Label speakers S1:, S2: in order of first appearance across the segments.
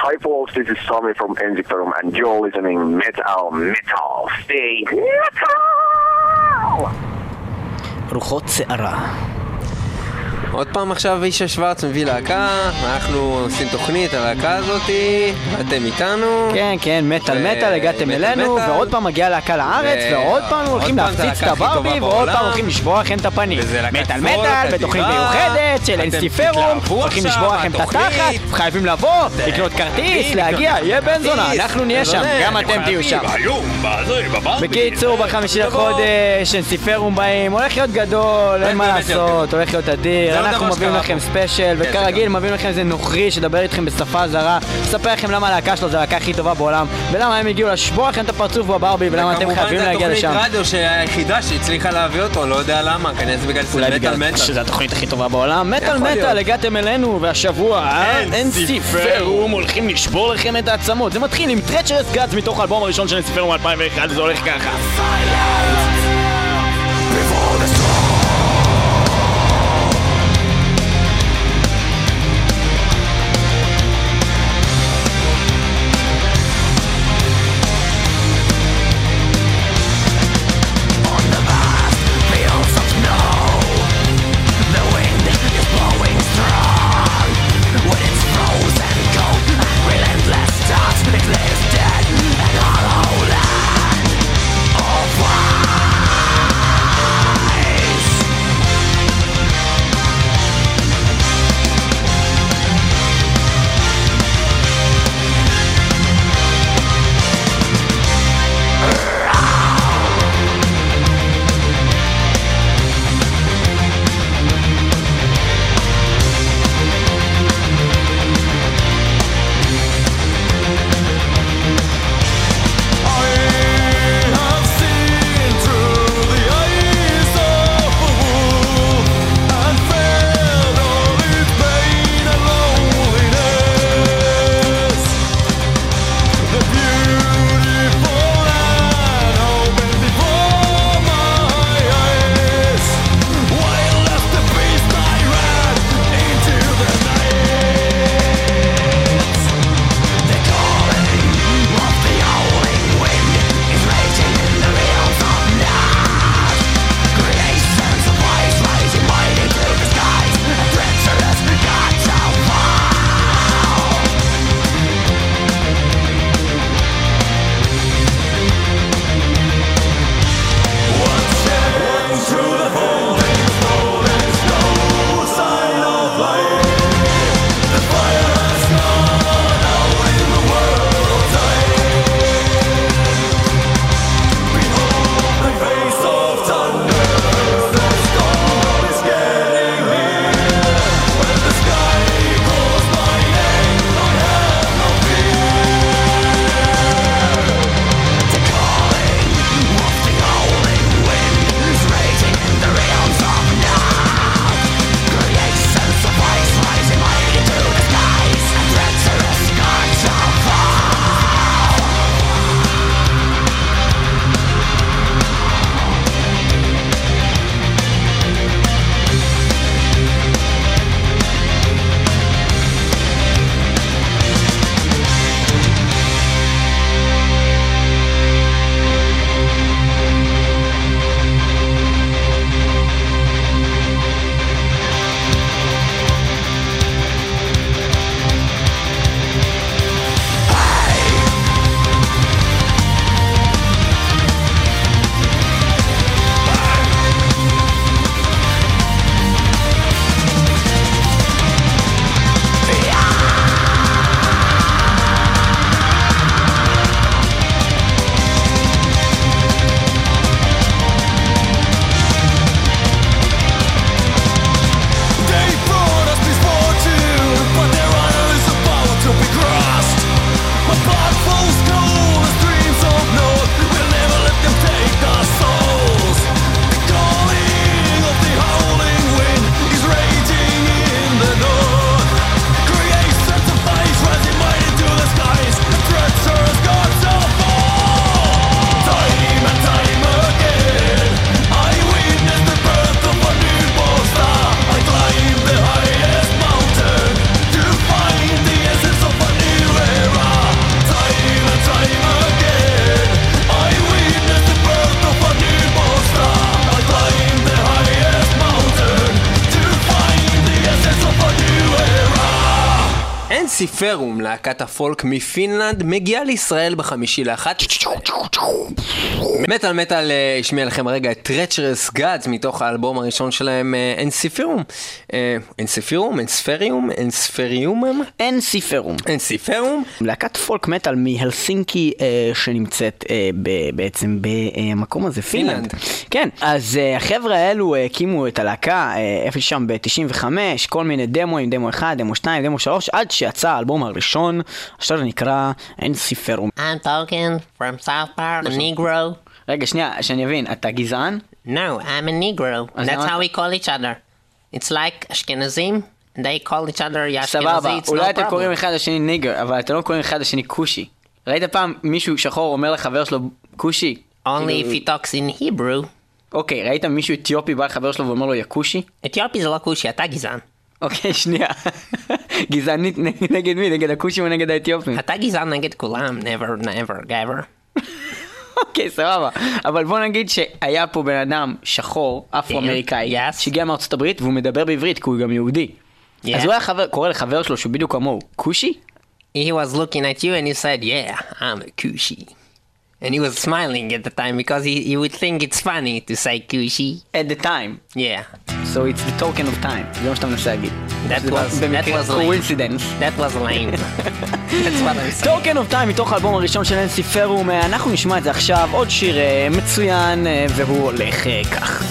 S1: Hi folks, this is Tommy from Enziferum and you're listening Metal Metal. Stay metal!
S2: רוחות שערה.
S3: עוד פעם עכשיו אישה שוורץ מביא להקה, אנחנו עושים תוכנית, הלהקה הזאתי, ואתם איתנו.
S2: כן, כן, מטאל מטאל, הגעתם אלינו. ועוד פעם מגיעה להקה לארץ, ועוד פעם הולכים להפציץ את הברבי, ועוד פעם. הולכים לשבור לכם את הפנים. מטאל מטאל, בתוכנית. מיוחדת של
S3: אתם
S2: אנסטיפרום,
S3: תתלהבו
S2: הולכים לשבור לכם את התחת. חייבים לבוא, לקנות כרטיס, להגיע, יהיה בן זונה, אנחנו נהיה שם,
S3: בן
S2: גם אתם תהיו שם. בקיצור, בחמישי. לחודש, אנסיפרום באים, הולך להיות גדול, אין מה לעשות, הולך להיות אדיר, אנחנו
S3: דבר
S2: מביאים לכם. ספיישל,
S3: כן, זה
S2: וכרגיל. מביאים לכם איזה נוכרי שידבר איתכם בשפה זרה, מספר לכם למה הלהקה שלו זה הלהקה הכי טובה בעולם, ולמה הם הגיעו לשבור לכם את הפרצוף בברבי, ולמה אתם חייבים להגיע לשם.
S3: כמובן זו התוכנית רדיו שהיחידה שהצליחה להביא אותו, לא יודע למה, כנראה זה בגלל שזה מטאל מטאל.
S2: שזו התוכנית הכי טובה בעולם. מטאל. מטאל, הגעתם אלינו, והשבוע אנסיפרום הולכים לשבור לכם את העצמות. זה מתחיל עם טרצ'רס גאדס מתוך האלבום הראשון של אנסיפרום 2001, וזה הולך ככה.
S3: אנסיפרום, להקת הפולק מפינלנד, מגיעה לישראל בחמישי לאחת. מטאל מטאל אה, השמיע לכם הרגע את טרצ'רס גאדס מתוך האלבום הראשון שלהם אנסיפירום. אנסיפירום? אנספריום? אנספריומם?
S2: אנסיפרום.
S3: אנסיפרום?
S2: להקת פולק מטאל מהלסינקי אה, שנמצאת אה, בעצם במקום הזה, פינלנד. כן, אז החבר'ה האלו הקימו את הלהקה איפה שם ב-95, כל מיני דמוים, דמו 1, דמו 2, דמו 3, עד שיצא האלבום הראשון, עכשיו זה נקרא אנסיפרום.
S4: I'm talking from South Park, a Negro.
S2: רגע, שנייה, שאני אבין, אתה גזען?
S4: No, I'm a Negro. That's how we call each other. It's like Ashkenazim, they call each other
S2: סבבה, אולי אתם קוראים. אחד לשני ניגר, אבל אתם לא קוראים אחד לשני כושי. ראית פעם מישהו שחור אומר לחבר שלו כושי?
S4: Only
S2: כאילו-
S4: if he talks in Hebrew.
S2: אוקיי, ראית מישהו אתיופי בא לחבר שלו ואומר לו יא כושי?
S4: אתיופי זה לא כושי, אתה גזען.
S2: אוקיי, שנייה. גזענית נגד מי? נגד הכושים או נגד האתיופים?
S4: אתה גזען נגד כולם, never, never, ever.
S2: אוקיי, סבבה. אבל בוא נגיד שהיה פה בן אדם שחור, אפרו-אמריקאי,
S4: Yes.
S2: שהגיע מארצות הברית והוא מדבר בעברית כי הוא גם יהודי.
S4: Yeah.
S2: אז הוא היה חבר- קורא לחבר שלו שהוא בדיוק כמוהו, כושי?
S4: He was looking at you and he said, yeah, I'm a kushi. And he was smiling at the time because he, he would think it's funny to say kushi.
S2: at the time.
S4: Yeah,
S2: So it's the token of time. זה מה שאתה מנסה להגיד.
S4: that was, that was lame.
S2: coincidence.
S4: That was lame. That's what I'm saying.
S2: טוקן אוף טיים מתוך האלבום הראשון של אנסי פרום, אה, אנחנו נשמע את זה עכשיו, עוד שיר אה, מצוין, אה, והוא הולך אה, כך.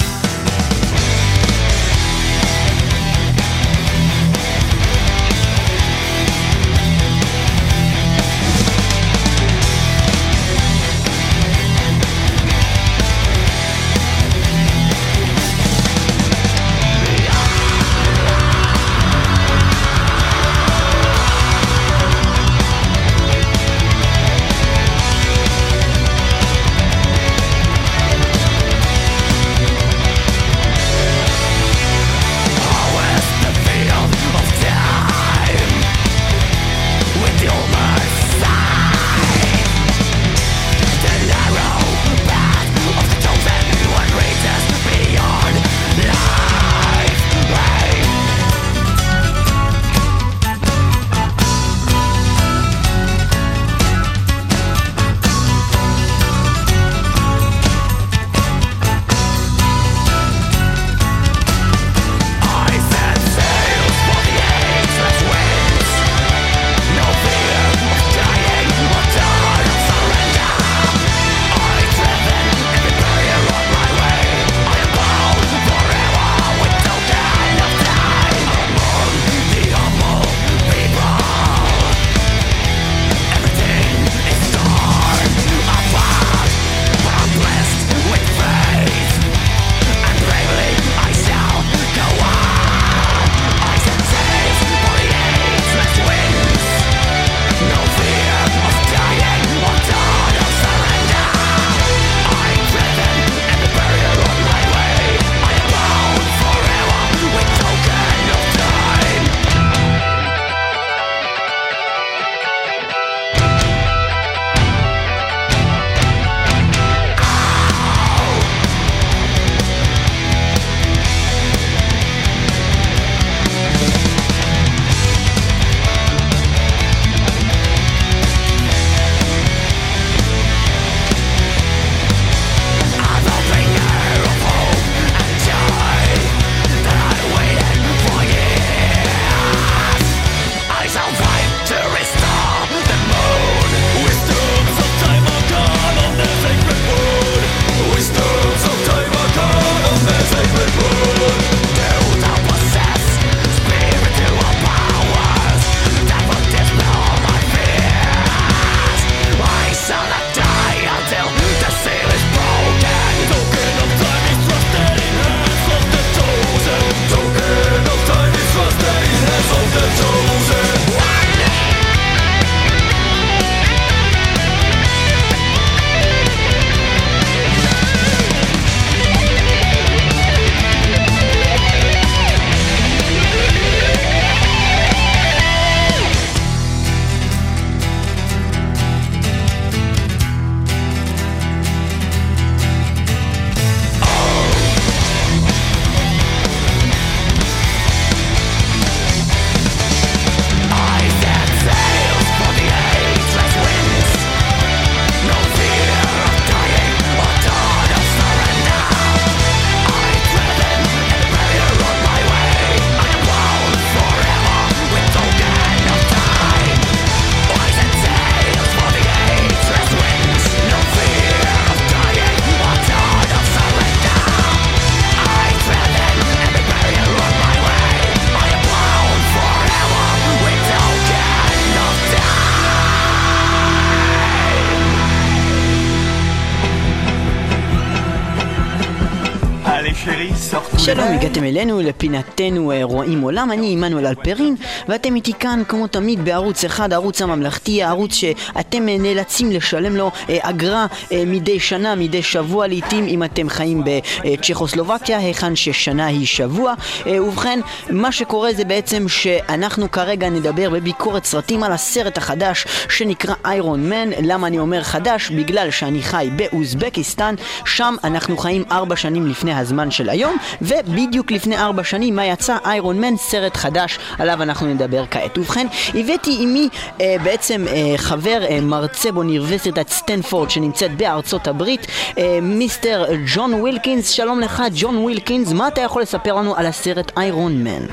S2: אלינו לפינתנו אה, רואים עולם, אני עמנואל אלפרין ואתם איתי כאן כמו תמיד בערוץ אחד, הערוץ הממלכתי, הערוץ שאתם אה, נאלצים לשלם לו אה, אגרה מדי שנה, מדי שבוע לעיתים אם אתם חיים בצ'כוסלובקיה, היכן ששנה היא שבוע. ובכן, מה שקורה זה בעצם שאנחנו כרגע נדבר בביקורת סרטים על הסרט החדש שנקרא איירון מן, למה אני אומר חדש? בגלל שאני חי באוזבקיסטן, שם אנחנו חיים ארבע שנים לפני הזמן של היום ובדיוק לפני ארבע שנים מה יצא איירון מן, סרט חדש עליו אנחנו נדבר כעת. ובכן, הבאתי עימי אה, בעצם אה, חבר אה, מרצה באוניברסיטת סטנפורד שנמצאת בארצות הברית, אה, מיסטר ג'ון ווילקינס, שלום לך ג'ון ווילקינס, מה אתה יכול לספר לנו על הסרט איירון מן?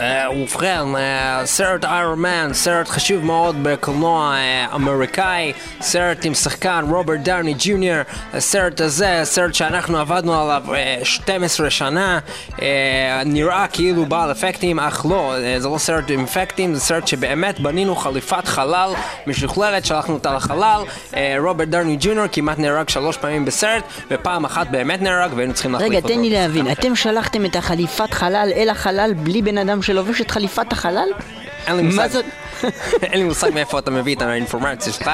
S3: אה, ובכן, אה, סרט איירון מן, סרט חשוב מאוד בקולנוע אה, אמריקאי, סרט עם שחקן רוברט דאוני ג'וניור, הסרט הזה, סרט שאנחנו עבדנו עליו אה, 12 שנה, אה, נראה כאילו בעל אפקטים, אך לא, זה לא סרט עם אפקטים, זה סרט שבאמת בנינו חליפת חלל משוכללת, שלחנו אותה לחלל, רוברט דאוני ג'וניור כמעט נהרג שלוש פעמים בסרט, ופעם אחת באמת נהרג והיינו צריכים להחליף
S2: רגע,
S3: אותו.
S2: תן לי להבין. אתם שלחתם את החליפת חלל אל החלל בלי בן אדם שלובש את חליפת החלל? מה. זאת?
S3: אין לי מושג מאיפה אתה מביא את האינפורמציה שלך.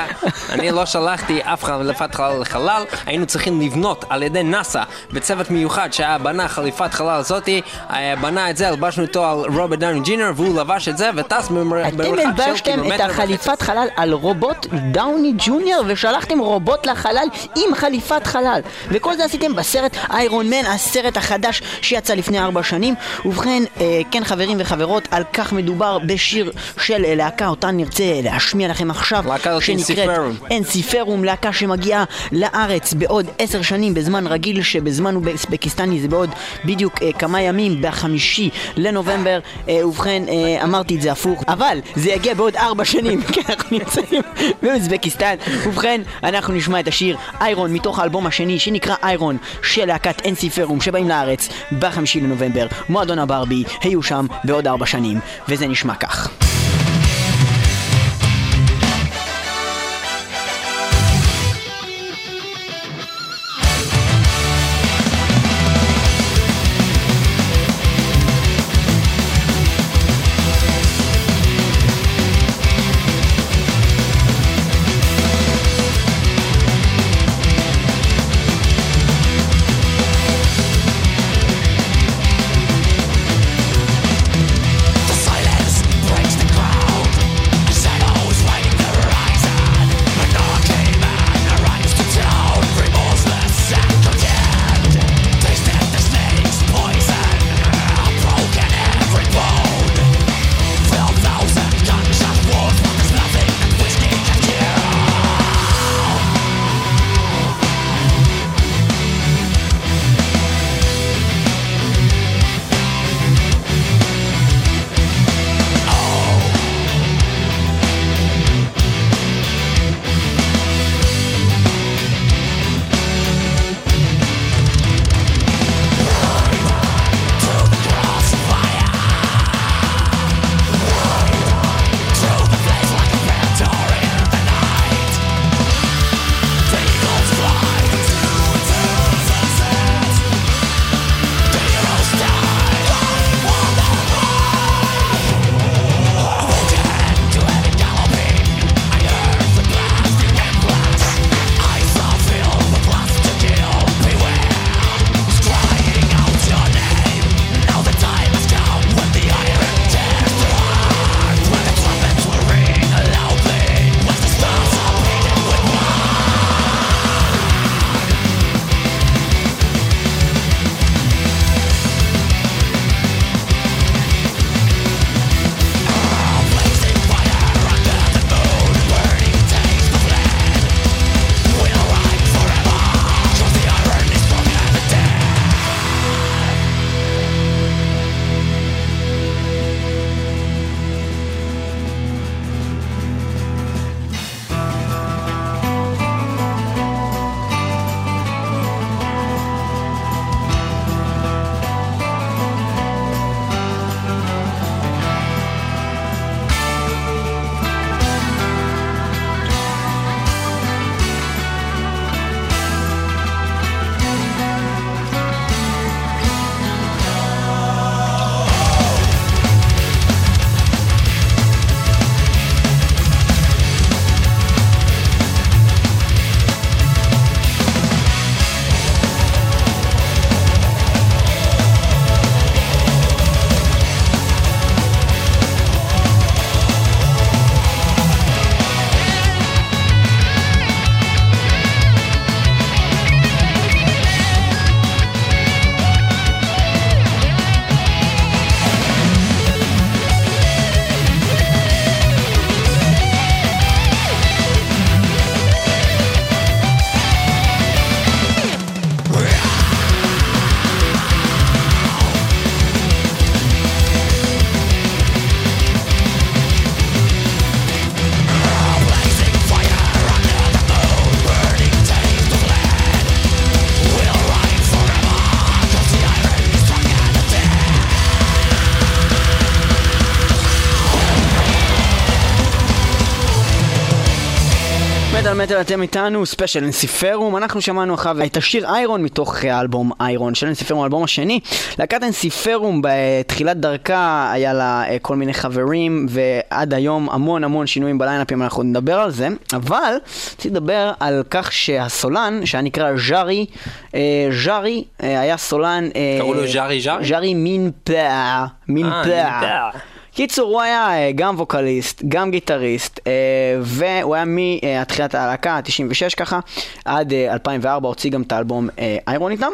S3: אני לא שלחתי אף חליפת חלל לחלל, היינו צריכים לבנות על ידי נאסא בצוות מיוחד שהיה בנה חליפת חלל הזאתי, אה, בנה את זה, הלבשנו אותו על רוברט דאוני ג'ינר והוא לבש את זה וטס במר-
S2: אתם
S3: במרחק של
S2: הלבשתם את
S3: קילומטר
S2: החליפת חלל על רובוט דאוני ג'וניור ושלחתם רובוט לחלל עם חליפת חלל. וכל זה עשיתם בסרט איירון מן, הסרט החדש שיצא לפני ארבע שנים. ובכן, אה, כן חברים וחברות, על כך מדובר בשיר של אה, להקה אותה נרצה להשמיע לכם עכשיו שנקראת.
S3: אנסיפרום,
S2: להקה שמגיעה לארץ בעוד עשר שנים בזמן רגיל שבזמן אוזבקיסטני זה בעוד בדיוק אה, כמה ימים בחמישי לנובמבר אה, ובכן אה, אמרתי את זה הפוך אבל זה יגיע בעוד ארבע שנים כי אנחנו נמצאים באוזבקיסטן ובכן אנחנו נשמע את השיר איירון מתוך האלבום השני שנקרא איירון של להקת אנסיפרום שבאים לארץ בחמישי לנובמבר. מועדון הברבי היו שם בעוד ארבע שנים וזה נשמע כך מטאל מטאל אתם איתנו, ספיישל אנסיפרום, אנחנו שמענו אחריו את השיר איירון מתוך אה, האלבום איירון של אנסיפרום, האלבום השני. להקת אנסיפרום בתחילת דרכה היה לה אה, כל מיני חברים ועד היום המון המון שינויים בליינאפים, אנחנו נדבר על זה, אבל רציתי לדבר על כך שהסולן, שהיה נקרא ז'ארי, אה, ז'ארי אה, היה סולן... אה,
S3: קראו לו ז'ארי ז'ארי?
S2: ז'ארי מין פאה, מין
S3: אה,
S2: פאה. קיצור, הוא היה אה, גם ווקליסט, גם גיטריסט, אה, והוא היה מתחילת הלהקה, 96 ככה, עד אה, 2004, הוציא גם את האלבום אה, איירון איתם.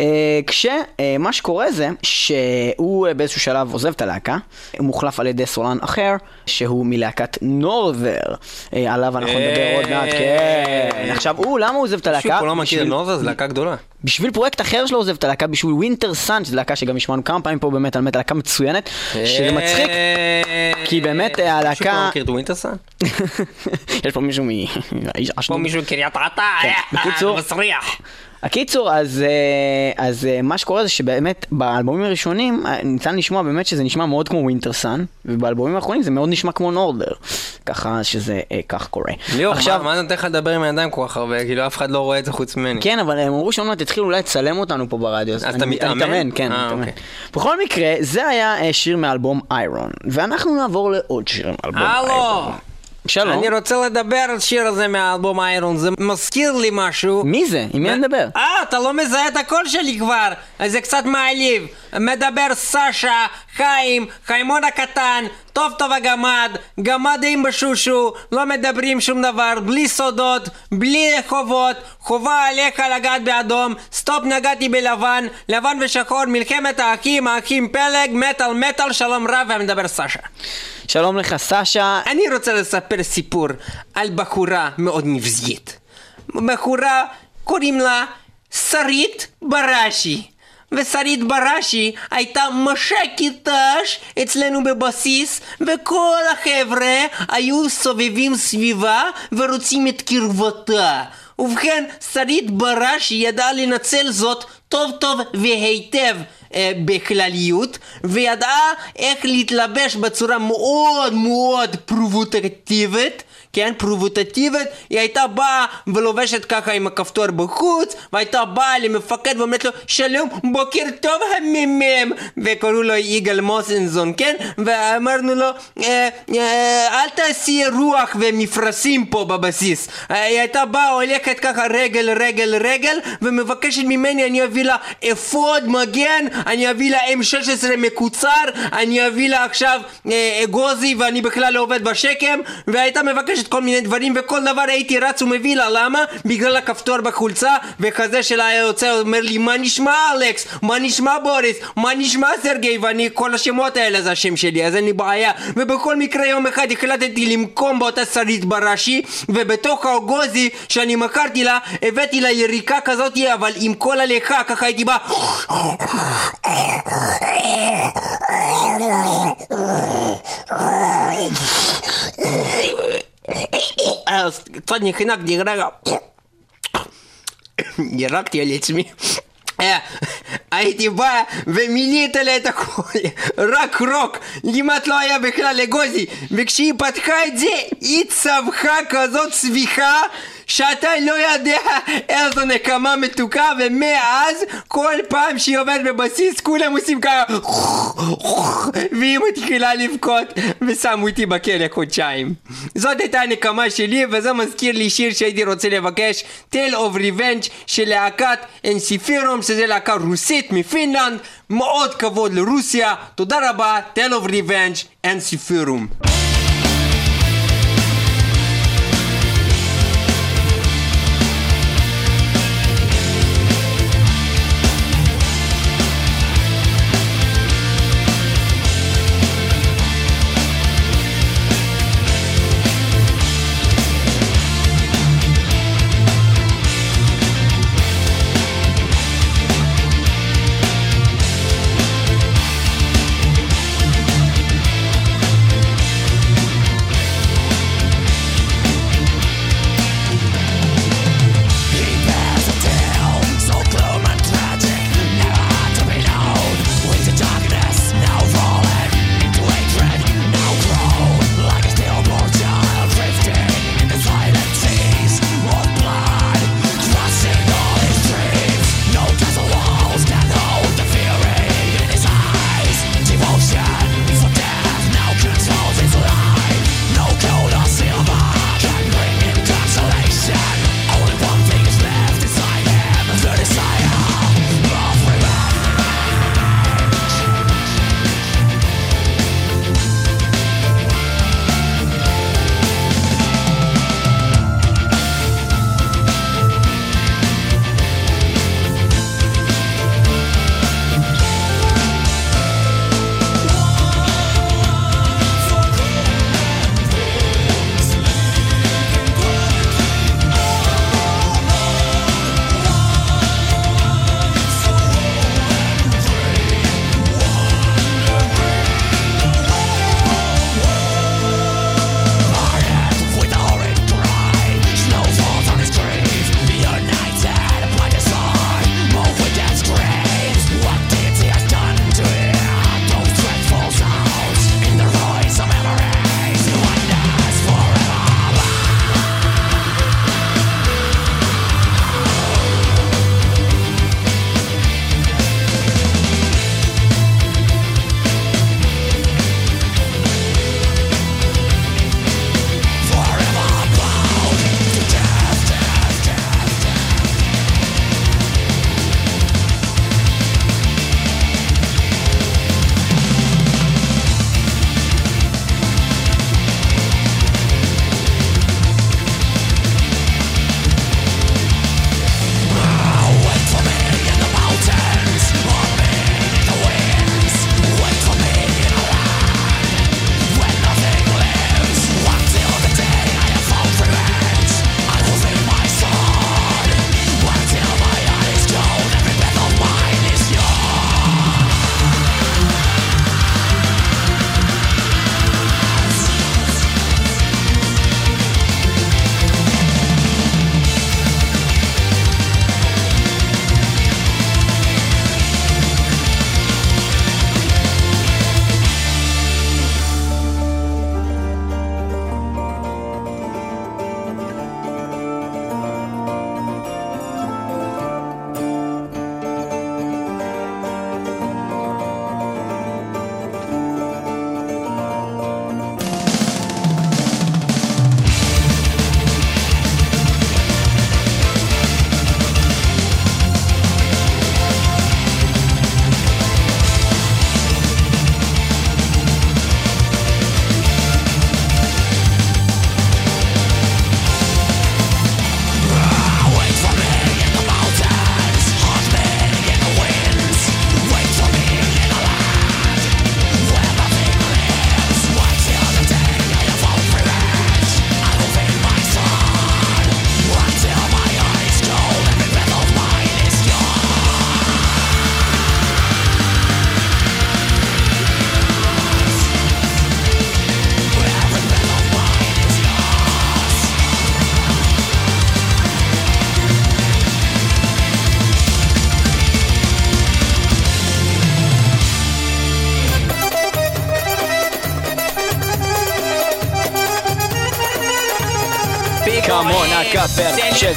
S2: אה, כשמה שקורה זה שהוא אה, באיזשהו שלב עוזב את הלהקה, הוא מוחלף על ידי סולן אחר, שהוא מלהקת נורת'ר, אה, עליו אנחנו נדבר עוד מעט, כן. עכשיו הוא, למה הוא עוזב את הלהקה?
S3: שוב, כולם מכיר
S2: בשביל-
S3: נוזה, זו להקה גדולה.
S2: בשביל פרויקט אחר שלו עוזב את הלהקה, בשביל ווינטר סאן, שזו להקה שגם השמענו כמה פעמים פה באמת על מטה, להקה מצוינת, שזה מצחיק, כי באמת, אה,
S3: מישהו
S2: הלהקה-
S3: פה מכיר את ווינטרסן?
S2: יש פה מישהו מ... האיש
S4: פה. מישהו קריית אתא,
S2: כן. בקיצור-
S4: מסריח.
S2: הקיצור, אז, אה, אז אה, מה שקורה זה שבאמת באלבומים הראשונים אה, ניתן לשמוע באמת שזה נשמע מאוד כמו ווינטר סאן, ובאלבומים האחרונים זה מאוד נשמע כמו נורדר, ככה שזה אה, כך קורה.
S3: ליאור,
S2: עכשיו,
S3: מה מה נותן לך לדבר עם הידיים כל כך הרבה? כאילו אף אחד לא רואה את זה חוץ ממני.
S2: כן, אבל הם אמרו שעוד מעט התחילו אולי לצלם אותנו פה ברדיו.
S3: אז
S2: אני-
S3: אתה
S2: אני
S3: מתאמן?
S2: מתאמן, כן, מתאמן.
S3: אוקיי.
S2: בכל מקרה, זה היה שיר מאלבום איירון, ואנחנו נעבור לעוד שיר מאלבום איירון. שלום.
S3: אני רוצה לדבר על השיר הזה מהאלבום איירון, זה מזכיר לי משהו.
S2: מי זה? עם מי אני מדבר?
S3: אה, אתה לא מזהה את הקול שלי כבר, אז זה קצת מעליב. מדבר סשה, חיים, חיימון הקטן, טוב טוב הגמד, גמדים בשושו, לא מדברים שום דבר, בלי סודות, בלי חובות, חובה עליך לגעת באדום, סטופ נגעתי בלבן, לבן ושחור, מלחמת האחים, האחים פלג, מטאל מטאל, שלום רב, ומדבר סשה.
S2: שלום לך, סשה.
S3: אני רוצה לספר סיפור על בחורה מאוד נבזית. בחורה, קוראים לה שרית בראשי. ושרית בראשי הייתה מש"קית ת"ש אצלנו בבסיס, וכל החבר'ה היו סובבים סביבה ורוצים את קרבתה. ובכן, שרית בראשי ידעה לנצל זאת טוב טוב והיטב אה, בכלליות, וידעה איך להתלבש בצורה מאוד מאוד פרובוקטיבית. כן, פרובוקטיבית, היא הייתה באה ולובשת ככה עם הכפתור בחוץ, והייתה באה למפקד ואומרת לו שלום, בוקר טוב המ"מ, וקראו לו יגאל מוסנזון, כן, ואמרנו לו אה, אה, אל תעשי רוח ומפרשים פה בבסיס. אה, היא הייתה באה, הולכת ככה רגל רגל רגל, ומבקשת ממני אני אביא לה אפוד מגן, אני אביא לה M16 מקוצר, אני אביא לה עכשיו אגוזי ואני בכלל לא עובד בשקם, והייתה מבקשת כל מיני דברים וכל דבר הייתי רץ ומביא לה, למה? בגלל הכפתור בחולצה, וכזה שלה היה יוצא אומר לי מה נשמע אלכס? מה נשמע בוריס? מה נשמע סרגי? ואני כל השמות האלה זה השם שלי, אז אין לי בעיה. ובכל מקרה יום אחד החלטתי למקום באותה שרית בראשי, ובתוך האגוזי שאני מכרתי לה, הבאתי לה יריקה כזאת, אבל עם כל הליכה, ככה הייתי בא... אז קצת נחנקתי, רגע. ירקתי על עצמי. אה, הייתי בא ומילאת לה את הכל, רק רוק, כמעט לא היה בכלל אגוזי, וכשהיא פתחה את זה, היא צווחה כזאת צביחה שאתה לא יודע איזו נקמה מתוקה, ומאז כל פעם שהיא עובדת בבסיס כולם עושים ככה והיא מתחילה לבכות ושמו אותי בכלא חודשיים. זאת הייתה הנקמה שלי וזה מזכיר לי שיר שהייתי רוצה לבקש Tale of Revenge של להקת אנסיפירום שזה להקה רוסית מפינלנד. מאוד כבוד לרוסיה. תודה רבה Tale of Revenge אנסיפירום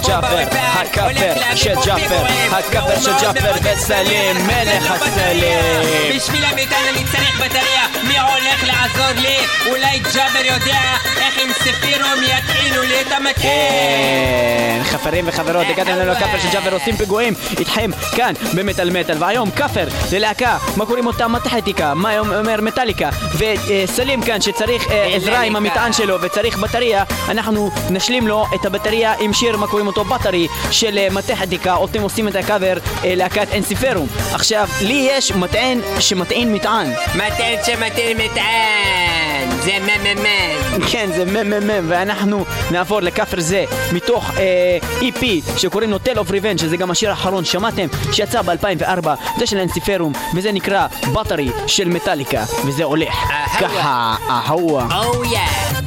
S2: ג'אבר, הכאפר של ג'אבר, הכאפר של ג'אבר וסלים, מלך הסלים.
S3: בשביל המדליה אני צריך בטריה מי הולך לעזור לי? אולי ג'אבר יודע איך עם ספירום יטעינו לי את המטען.
S2: כן, חברים וחברות, הגעתם לנו לכפר של ג'אבר עושים פיגועים איתכם כאן במטאל מטאל. והיום כפר זה להקה, מה קוראים אותה? מתחתיקה, מה אומר מטאליקה? וסלים כאן שצריך אה, עזרה עם המטען שלו וצריך בטריה אנחנו נשלים לו את הבטריה עם שיר מה קוראים אותו? בטרי של אה, מתחתיקה אתם עושים את הקאבר אה, להקת אנסיפרום. עכשיו לי יש מטען שמטעין מטען.
S3: מטען שמטען מטען, זה מממן.
S2: כן, זה מ"מ, ואנחנו נעבור לכפר זה מתוך אה, EP שקוראים לו Tale of Revenge, שזה גם השיר האחרון שמעתם, שיצא ב-2004, זה של אנסיפרום, וזה נקרא בטרי של מטאליקה, וזה הולך. ככה, אהווה.
S3: Oh yeah.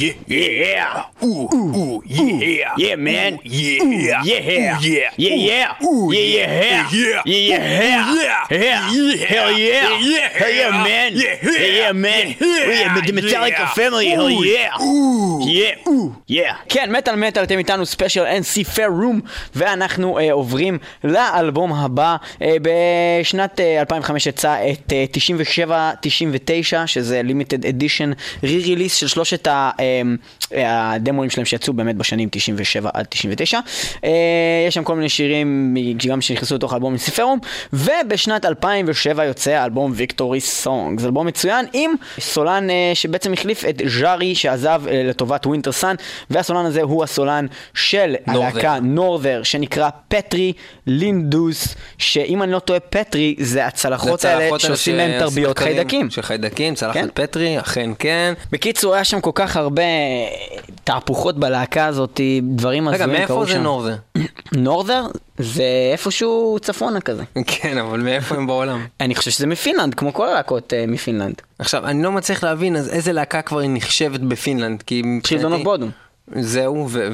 S2: Yeah. Ooh yeah. Yeah. Ooh ooh yeah. Yeah man. Yeah. Ooh, yeah. Yeah. Yeah. Yeah yeah. Ooh yeah yeah. Yeah yeah. Yeah. Yeah. Hell yeah. Hell yeah man. Yeah yeah man. Yeah. The Metallica family. Hell yeah. Ooh. Yeah. Ooh. Yeah. כן, מטאל מטאל, אתם איתנו ספיישל NC Fair Room, ואנחנו אה, עוברים לאלבום הבא. אה, בשנת אה, 2005 יצא את אה, 97-99, שזה לימיטד אדישן רי-ריליס של שלושת ה, אה, אה, הדמוים שלהם שיצאו באמת בשנים 97 עד 99. אה, יש שם כל מיני שירים גם שנכנסו לתוך האלבום Room, ובשנת 2007 יוצא האלבום ויקטורי סונג. זה אלבום מצוין עם סולן אה, שבעצם החליף את ז'ארי שעזב אה, לטובת ווינטר סאן, והסולן הזה הוא הסולן של הלהקה נורת'ר, שנקרא פטרי לינדוס, שאם אני לא טועה פטרי זה הצלחות האלה שעושים להם תרביות חיידקים.
S3: של חיידקים, צלחת
S2: כן.
S3: פטרי, אכן כן.
S2: בקיצור, היה שם כל כך הרבה תהפוכות בלהקה הזאת, דברים
S3: רגע,
S2: הזויים
S3: מאיפה
S2: קרו
S3: זה
S2: שם.
S3: נורת'ר?
S2: נורת'ר זה איפשהו צפונה כזה.
S3: כן, אבל מאיפה הם בעולם?
S2: אני חושב שזה מפינלנד, כמו כל הלהקות אה, מפינלנד.
S3: עכשיו, אני לא מצליח להבין, אז איזה להקה כבר היא נחשבת בפינלנד? כי מבחינתי-
S2: בודום.
S3: זהו, ו-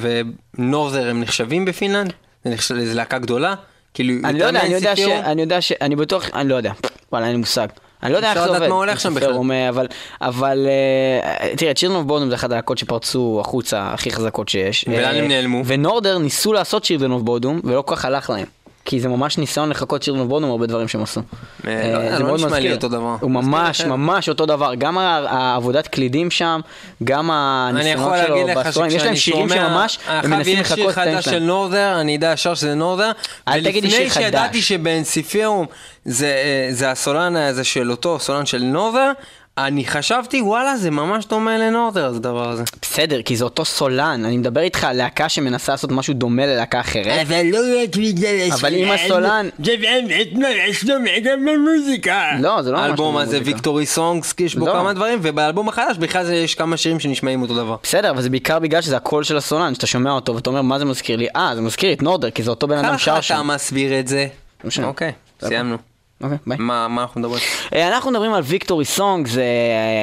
S3: ונורת'ר הם נחשבים בפינלנד? זה נחשב איזה להקה גדולה? כאילו,
S2: אני לא יודע, אני יודע ש...
S3: מהנסיפירו?
S2: אני יודע ש... אני בטוח... אני לא יודע. וואלה, אין לי מושג. אני לא יודע איך
S3: אפשר
S2: זה
S3: לדעת
S2: עובד.
S3: מה הולך שם בכלל.
S2: אה, אבל, אבל אה, תראה, צ'ילדון אוף בודום זה אחת הלהקות שפרצו החוצה הכי חזקות שיש.
S3: ולאן
S2: אה,
S3: הם נעלמו?
S2: ונורדר ניסו לעשות צ'ילדון אוף בודום, ולא כל כך הלך להם. כי זה ממש ניסיון לחכות שירדן בונום הרבה דברים שהם עשו. זה מאוד מזכיר. הוא ממש ממש אותו דבר. גם העבודת קלידים שם, גם הניסיונות שלו באסטרונים, יש להם שירים שממש, הם מנסים לחכות את
S3: האמצע. של נורדר, אני אדע ישר שזה נורדר.
S2: אל תגיד לי שיר חדש.
S3: ולפני שידעתי שבאנסיפיום אה, זה הסולן הזה של אותו סולן של נורדר, אני חשבתי וואלה זה ממש דומה לנורת'ר זה הדבר הזה.
S2: בסדר, כי זה אותו סולן, אני מדבר איתך על להקה שמנסה לעשות משהו דומה ללהקה אחרת.
S5: אבל לא רק בגלל
S2: אבל אם הסולן...
S5: זה באמת ממש דומה גם במוזיקה.
S2: לא, זה לא ממש...
S3: האלבום
S2: כמו
S3: הזה
S2: מוזיקה.
S3: ויקטורי סונגס יש בו
S2: לא.
S3: כמה דברים ובאלבום החדש בכלל זה יש כמה שירים שנשמעים אותו דבר.
S2: בסדר, אבל זה בעיקר בגלל שזה הקול של הסולן, שאתה שומע אותו ואתה אומר, מה זה מזכיר לי? אה, זה מזכיר לי את נורדר, כי זה אותו בן אדם
S3: ככה
S2: שר
S3: אתה
S2: שם.
S3: מסביר את זה.
S2: לא.
S3: אוקיי, סיימנו.
S2: אוקיי, ביי.
S3: מה מה אנחנו מדברים?
S2: אה, אנחנו מדברים על ויקטורי סונג, זה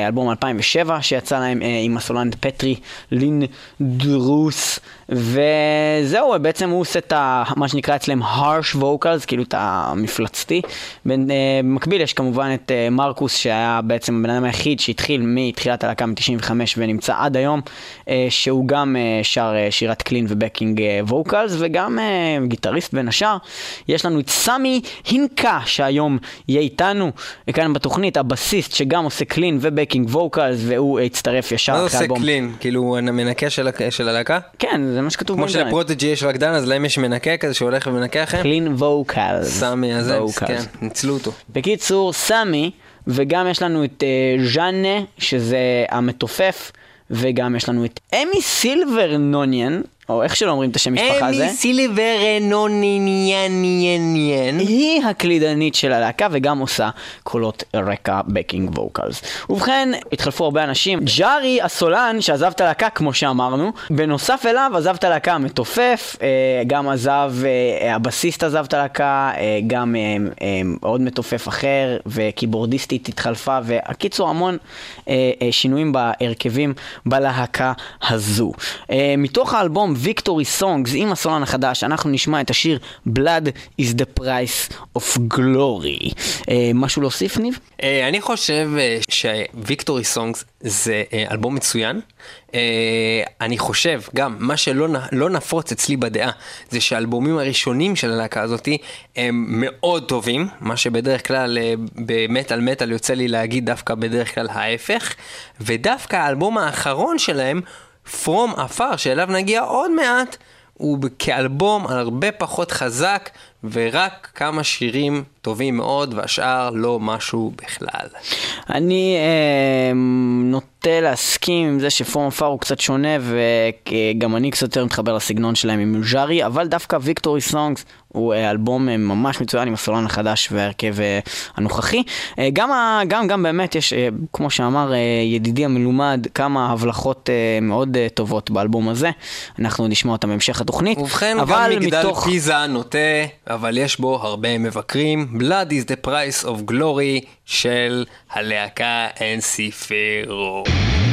S2: אלבום 2007 שיצא להם אה, עם הסולן פטרי לין דרוס וזהו, בעצם הוא עושה את ה, מה שנקרא אצלם harsh vocals, כאילו את המפלצתי. אה, במקביל יש כמובן את אה, מרקוס שהיה בעצם הבן אדם היחיד שהתחיל מתחילת הלהקה מ-95 ונמצא עד היום, אה, שהוא גם אה, שר אה, שירת קלין ובקינג ווקלס וגם אה, גיטריסט בין השאר. יש לנו את סמי הינקה שהיום יהיה איתנו כאן בתוכנית, הבסיסט שגם עושה קלין ובקינג ווקלס והוא אה, הצטרף ישר
S3: מה זה
S2: אחרי
S3: עושה
S2: האלבום.
S3: קלין? כאילו המנקה של של הלהקה?
S2: כן, זה מה שכתוב
S3: כמו. שלפרוטג'י יש רקדן אז להם יש מנקה כזה שהולך ומנקה לכם?
S2: קלין ווקלס.
S3: סמי הזה. כן, ניצלו אותו.
S2: בקיצור, סמי, וגם יש לנו את ז'אנה, שזה המתופף, וגם יש לנו את אמי סילברנוניאן, או איך שלא אומרים את השם משפחה הזה.
S3: אמי סילבר נוניאניאניאן.
S2: היא הקלידנית של הלהקה וגם עושה קולות רקע בקינג ווקלס. ובכן, התחלפו הרבה אנשים. ג'ארי הסולן שעזב את הלהקה כמו שאמרנו, בנוסף אליו עזב את הלהקה המתופף, אה, גם עזב, אה, הבסיסט עזב את הלהקה, אה, גם עוד מתופף אחר וקיבורדיסטית התחלפה, והקיצור המון שינויים בהרכבים בלהקה הזו. מתוך האלבום ויקטורי סונגס עם הסולן החדש, אנחנו נשמע את השיר Blood is the price of glory. אה, משהו להוסיף, ניב?
S3: אה, אני חושב אה, שוויקטורי סונגס זה אה, אלבום מצוין. אה, אני חושב גם, מה שלא לא נפוץ אצלי בדעה, זה שהאלבומים הראשונים של הלהקה הזאתי הם מאוד טובים, מה שבדרך כלל אה, במטאל מטאל יוצא לי להגיד דווקא בדרך כלל ההפך, ודווקא האלבום האחרון שלהם, From Afar, שאליו נגיע עוד מעט, הוא כאלבום הרבה פחות חזק ורק כמה שירים טובים מאוד והשאר לא משהו בכלל.
S2: אני אה, נוטה להסכים עם זה שפורם עפר הוא קצת שונה וגם אני קצת יותר מתחבר לסגנון שלהם עם ז'ארי, אבל דווקא ויקטורי סונגס הוא אה, אלבום אה, ממש מצוין עם הסולן החדש וההרכב אה, הנוכחי. גם, גם, גם באמת יש, כמו שאמר ידידי המלומד, כמה הבלחות מאוד טובות באלבום הזה. אנחנו נשמע אותם בהמשך התוכנית.
S3: ובכן, גם מגדל
S2: מתוך...
S3: פיזה נוטה אבל יש בו הרבה מבקרים. Blood is the price of glory של הלהקה NC Pharaoh.
S6: Despising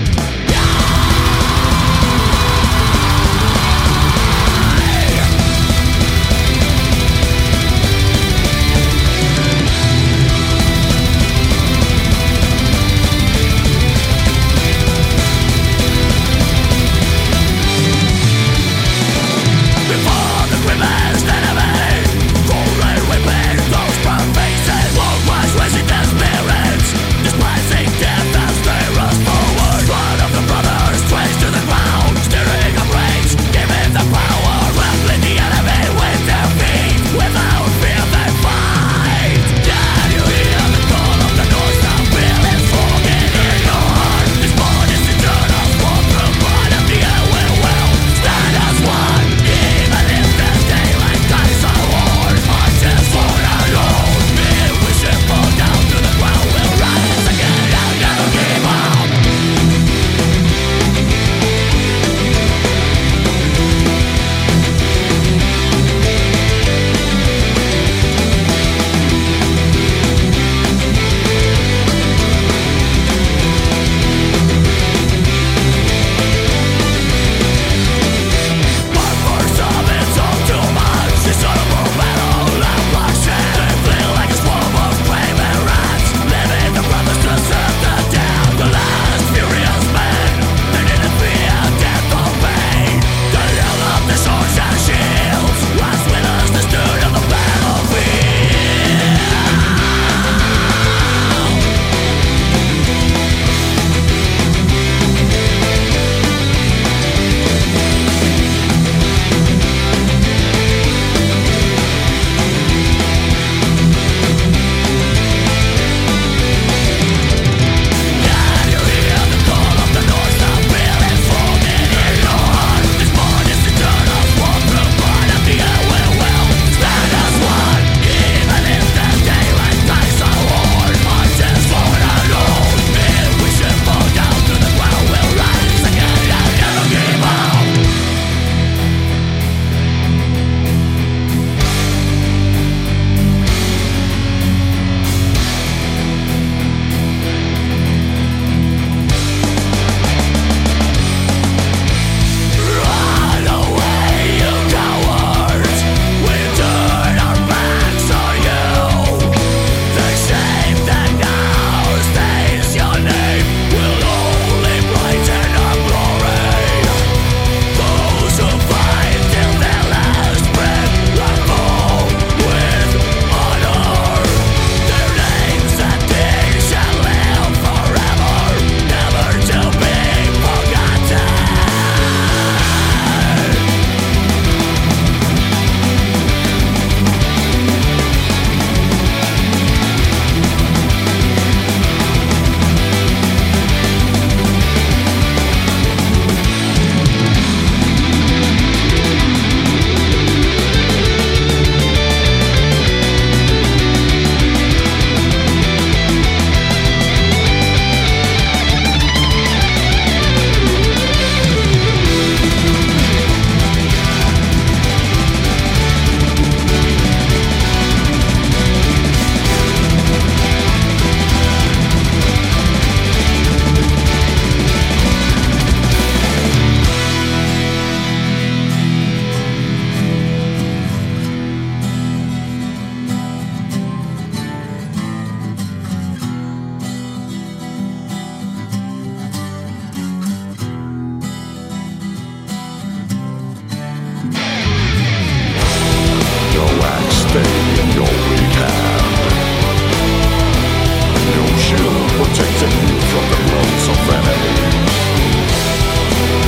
S6: protecting you from the blows of enemies.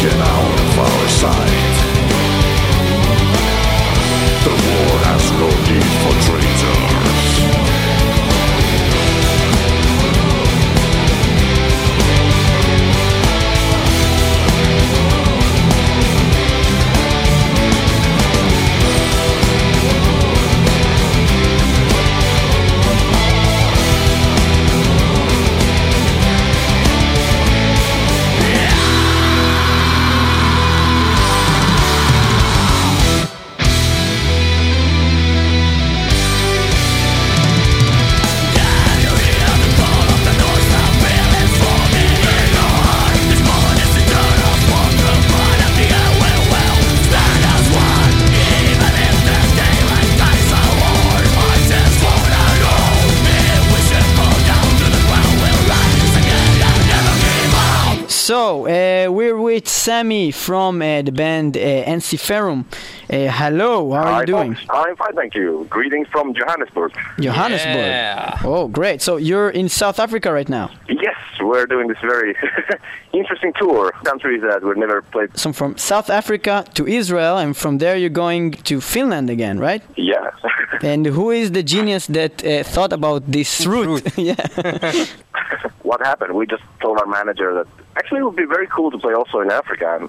S6: Get out of our sight.
S2: So, uh, we're with Sami from uh, the band uh, Ensiferum. Uh, hello, how are
S1: Hi,
S2: you doing?
S1: folks. I'm fine, thank you. Greetings from Johannesburg.
S2: Johannesburg.
S3: Yeah.
S2: Oh, great. So, you're in South Africa right now.
S1: Yes, we're doing this very interesting tour. Countries that we've never played.
S2: So, from South Africa to Israel, and from there, you're going to Finland again, right?
S1: Yeah.
S2: And who is the genius that uh, thought about this route? yeah.
S1: what happened? We just told our manager that actually it would be very cool to play also in Africa. And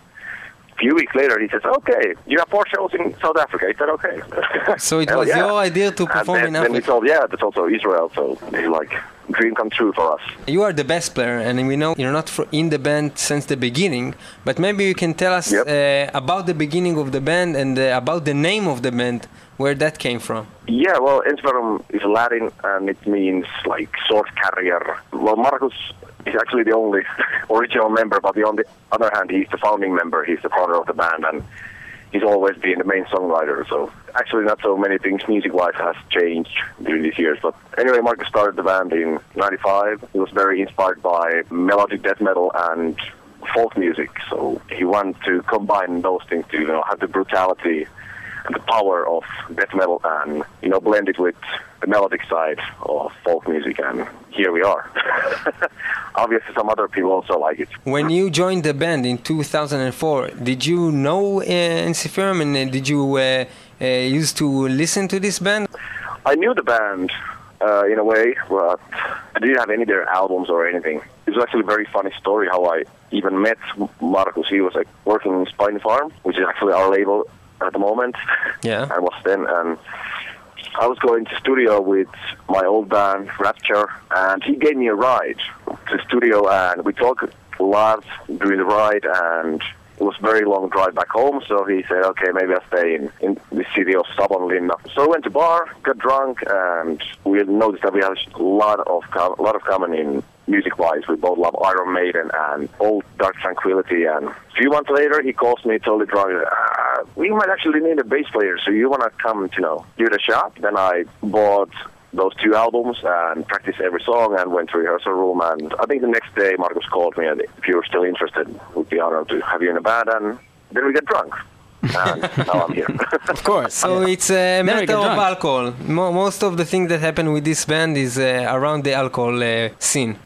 S1: a few weeks later, he says, "Okay, you have four shows in South Africa." He said, "Okay."
S3: So it was
S1: yeah.
S3: your idea to perform
S1: and
S3: in
S1: then, Then we told, "Yeah, that's also Israel." So it's like dream come true for us.
S3: You are the best player, and we know you're not in the band since the beginning. But maybe you can tell us
S1: Yep.
S3: uh, about the beginning of the band and uh, about the name of the band, where that came from.
S1: Yeah, well, Ensiferum is Latin and it means like sword carrier. Well, Marcus is actually the only original member, but on the other hand, he's the founding member. He's the founder of the band, and he's always been the main songwriter. So actually, not so many things music-wise has changed during these years. But anyway, Marcus started the band in '95. He was very inspired by melodic death metal and folk music. So he wanted to combine those things to you know have the brutality the power of death metal and you know blend it with the melodic side of folk music and here we are. Obviously some other people also like it.
S3: When you joined the band in 2004, did you know uh, Ensiferum and uh, did you uh, uh, used to listen to this band?
S1: i knew the band uh, in a way but i didn't have any of their albums or anything. It was actually a very funny story how i even met marcus. He was like working in Spinefarm which is actually our label at the moment
S3: Yeah.
S1: I was then, and I was going to studio with my old band Rapture, and he gave me a ride to studio, and we talked a lot during the ride, and it was a very long drive back home. So he said, "Okay, maybe I'll stay in, in the city of Savonlinna." So I went to bar, got drunk, and we noticed that we had a lot of com- a lot of common in music-wise. We both love Iron Maiden and old Dark Tranquillity. And a few months later, he calls me totally drunk. Uh, we might actually need a bass player, so you want to come, you know, it a shot? Then I bought those two albums and practiced every song and went to rehearsal room. And I think the next day, Marcus called me, and if you were still interested, we'd be honored to have you in the band. And then we get drunk. And now I'm here.
S2: Of course.
S3: So it's a
S2: Then
S3: matter of alcohol. Mo- most of the things that happen with this band is uh, around the alcohol uh, scene.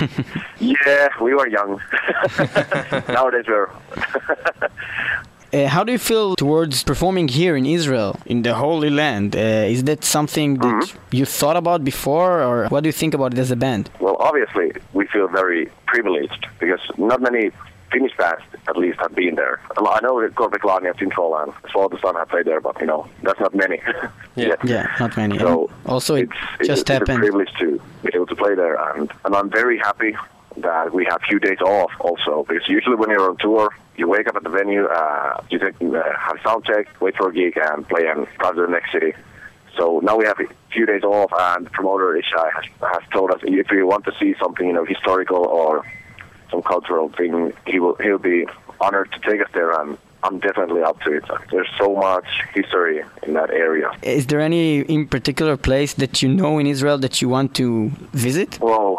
S1: yeah, we were young. Nowadays, we're.
S2: Uh, how do you feel towards performing here in Israel, in the Holy Land? Uh, is that something that you thought about before, or what do you think about it as a band?
S1: Well, obviously, we feel very privileged because not many Finnish bands, at least, have been there. I know that Korpiklaani and Tintroland, as well as the Sun have played there, but you know, that's not many.
S3: Yeah.
S1: yet.
S2: Yeah, not many.
S1: So
S2: And also, it
S1: it's, it's,
S2: just
S1: it's
S2: happened.
S1: a privilege to be able to play there, and, and I'm very happy that we have few days off also because usually when you're on tour, you wake up at the venue, uh, you take, uh, have sound check, wait for a gig, and play and drive to the next city. So now we have a few days off, and the promoter Ishai has, has told us if we want to see something, you know, historical or some cultural thing, he will he'll be honored to take us there, and I'm definitely up to it. There's so much history in that area.
S2: Is there any in particular place that you know in Israel that you want to visit?
S1: Well,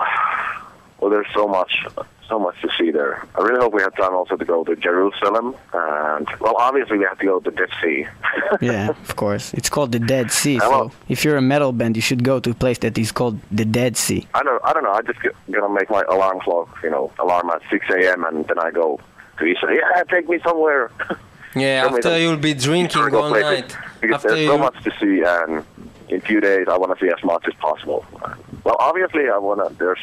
S1: well, there's so much, so much to see there. I really hope we have time also to go to Jerusalem, and well, obviously we have to go to the Dead Sea.
S2: Yeah, of course. It's called the Dead Sea. So if you're a metal band, you should go to a place that is called the Dead Sea.
S1: I don't, I don't know. I just get, gonna make my alarm clock, you know, alarm at 6 a.m. and then I go to Israel. Yeah, take me somewhere.
S3: Yeah,
S1: Show
S3: after
S1: the
S3: you'll be drinking all
S1: places.
S3: night.
S1: Because
S3: After
S1: there's so
S3: you,
S1: much to see, and in a few days I want to see as much as possible. Well, obviously I want to. There's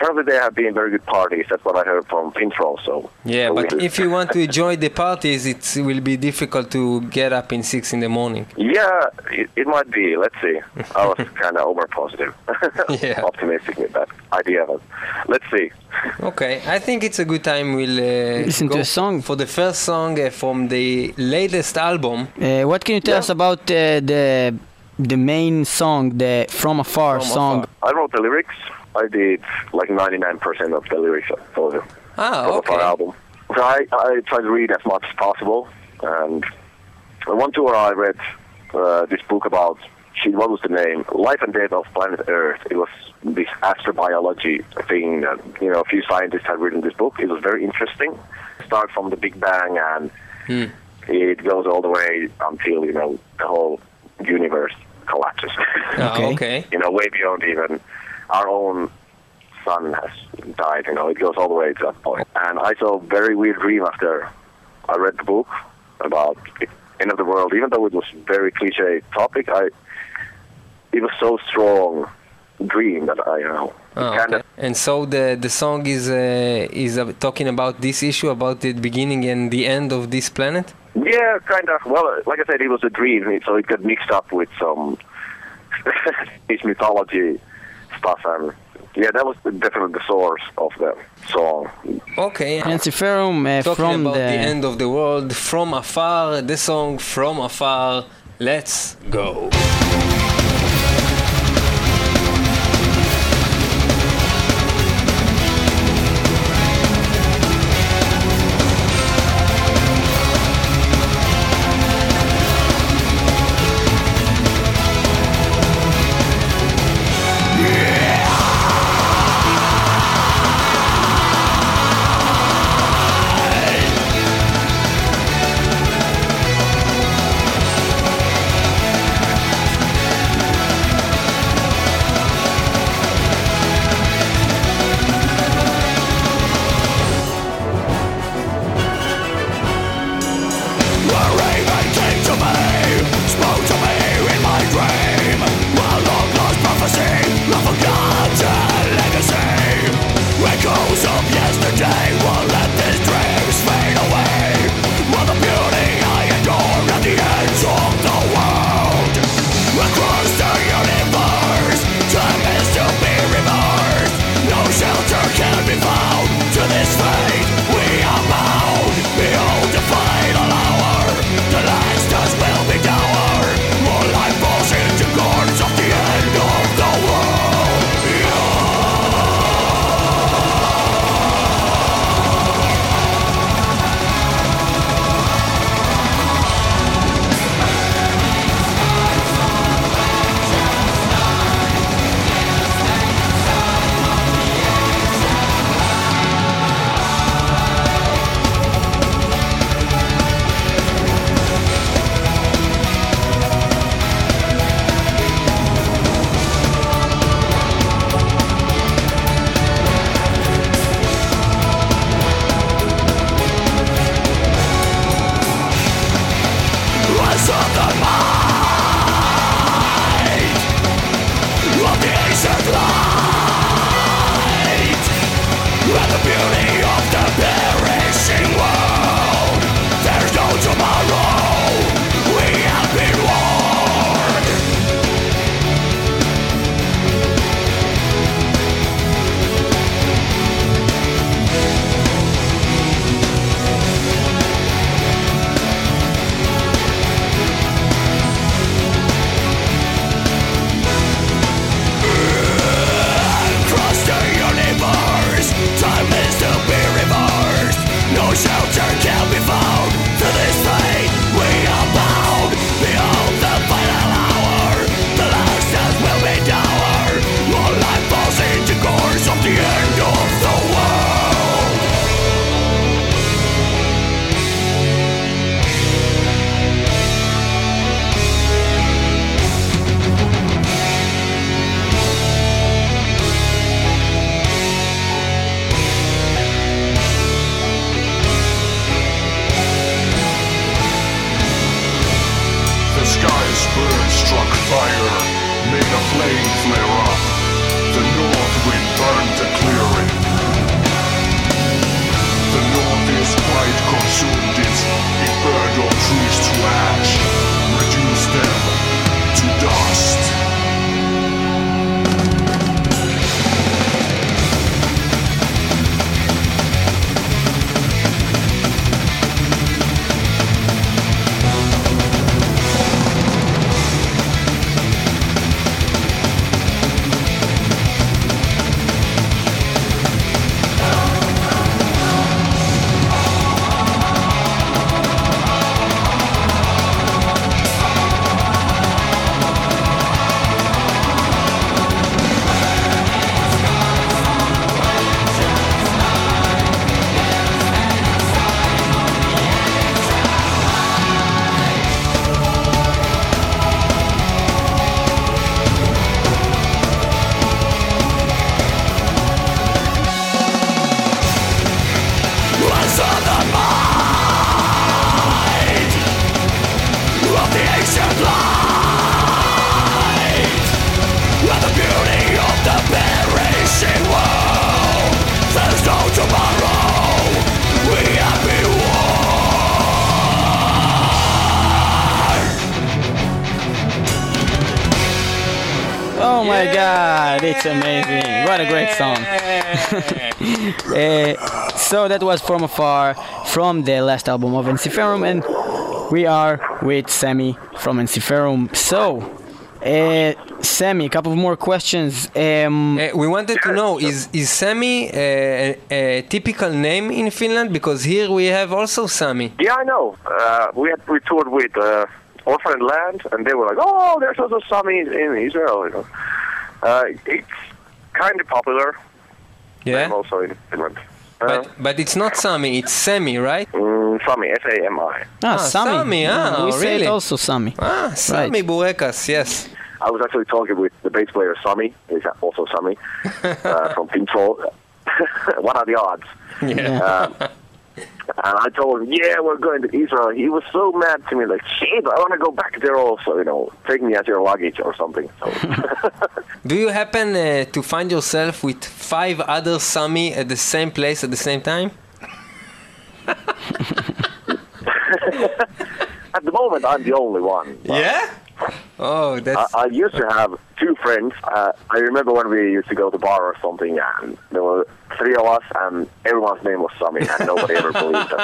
S1: apparently there have been very good parties. That's what I heard from Intro. So
S3: yeah,
S1: so
S3: but
S1: we-
S3: if you want to enjoy the parties, it will be difficult to get up in six in the morning.
S1: Yeah, it, it might be. Let's see. I was kind of over positive,
S3: Yeah.
S1: optimistic with that idea. But let's see.
S3: Okay, I think it's a good time. We'll uh,
S2: Listen to a song.
S3: for the first song uh, from the latest album.
S2: Uh, what can you tell
S1: Yeah.
S2: us about uh, the the main song, the From Afar
S3: From
S2: song?
S3: Afar.
S1: I wrote the lyrics. I did like 99% of the lyrics for the
S3: Ah,
S1: for the
S3: okay.
S1: album. So I, I try to read as much as possible. And on one tour, I read uh, this book about shit, what was the name? Life and Death of Planet Earth. It was this astrobiology thing that, you know, a few scientists had written this book. It was very interesting. Start from the Big Bang and it goes all the way until, you know, the whole universe collapses.
S6: Ah,
S2: Okay.
S6: okay.
S1: you know, way beyond even our own son has died. You know, it goes all the way to that point. And I saw a very weird dream after I read the book about the end of the world. Even though it was very cliche topic, I it was so strong dream that I, you know, kind
S6: okay. And so the the song is uh, is uh, talking about this issue about the beginning and the end of this planet.
S1: Yeah, kind of. Well, like I said, it was a dream, so it got mixed up with some Spanish mythology stuff, and yeah, that was definitely the source of the song.
S6: Okay.
S2: Ensiferum uh,
S6: Talking
S2: from
S6: about
S2: the,
S6: the end of the world from afar. The song from afar. Let's go.
S2: So that was From Afar from the last album of Ensiferum, and we are with Sami from Ensiferum. So, uh, Sami, a couple more questions. Um,
S3: Uh, we wanted to know is is Sami uh, a, a typical name in Finland because here we have also Sami.
S1: Yeah, I know. Uh, we had we toured with uh, Orphan Land, and they were like, "Oh, there's also Sami in Israel." You know, uh, it's kind of popular.
S3: Yeah,
S1: And also in Finland.
S3: But but it's not Sami, it's Semi, right?
S1: mm, Sami, S-A-M-I.
S2: ah,
S3: ah,
S2: Sami.
S3: Sami, ah,
S2: we say it
S3: really?
S2: also Sami.
S3: Ah, Sami Burekas, yes.
S1: I was actually talking with the bass player Sami. He's also Sami uh, from Pinto. what are the odds?
S3: Yeah.
S1: Um, and I told him, yeah, we're going to Israel. He was so mad to me, like, shit, I want to go back there also, you know, take me as your luggage or something. So,
S3: Do you happen uh, to find yourself with five other Sami at the same place at the same time?
S1: at the moment, I'm the only one.
S3: Yeah. Oh, that's
S1: I, I used to have two friends. Uh, I remember when we used to go to bar or something, and there were three of us, and everyone's name was Sami, and nobody ever believed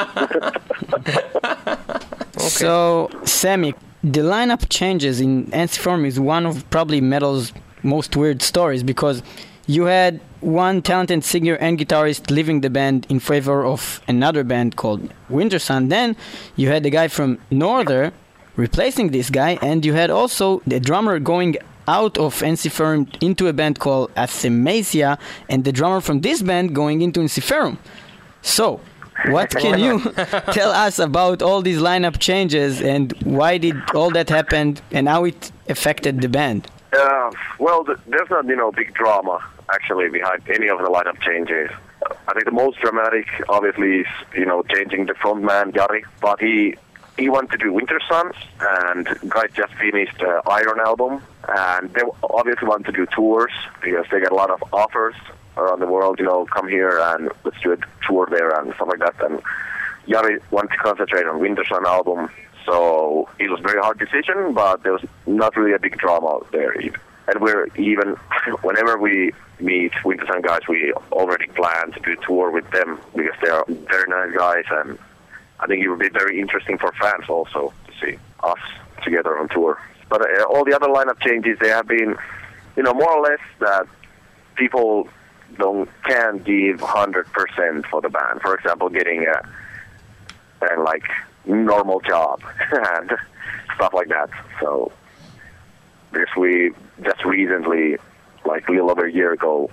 S1: it.
S2: So, Sami, the lineup changes in Ensiferum is one of probably metal's most weird stories because you had one talented singer and guitarist leaving the band in favor of another band called Winter Sun. Then you had the guy from Norther replacing this guy, and you had also the drummer going out of Ensiferum into a band called Arthemesia, and the drummer from this band going into Ensiferum. So, what can you tell us about all these lineup changes and why did all that happen and how it affected the band?
S1: Uh, well, th- there's not, you know, big drama actually behind any of the lineup changes. I think the most dramatic, obviously, is you know changing the frontman Jari, but he he wanted to do Winter Suns, and guys just finished uh, Iron album, and they obviously want to do tours because they get a lot of offers around the world. You know, come here and let's do a tour there and stuff like that. And Jari wanted to concentrate on Winter Sun album, so it was a very hard decision, but there was not really a big drama there either. And we're even, whenever we meet Winter Sun guys, we already plan to do a tour with them because they are very nice guys, and I think it would be very interesting for fans also to see us together on tour. But uh, all the other lineup changes, they have been, you know, more or less that people don't can give 100% for the band. For example, getting a, a like normal job and stuff like that. So because we just recently, like a little over a year ago,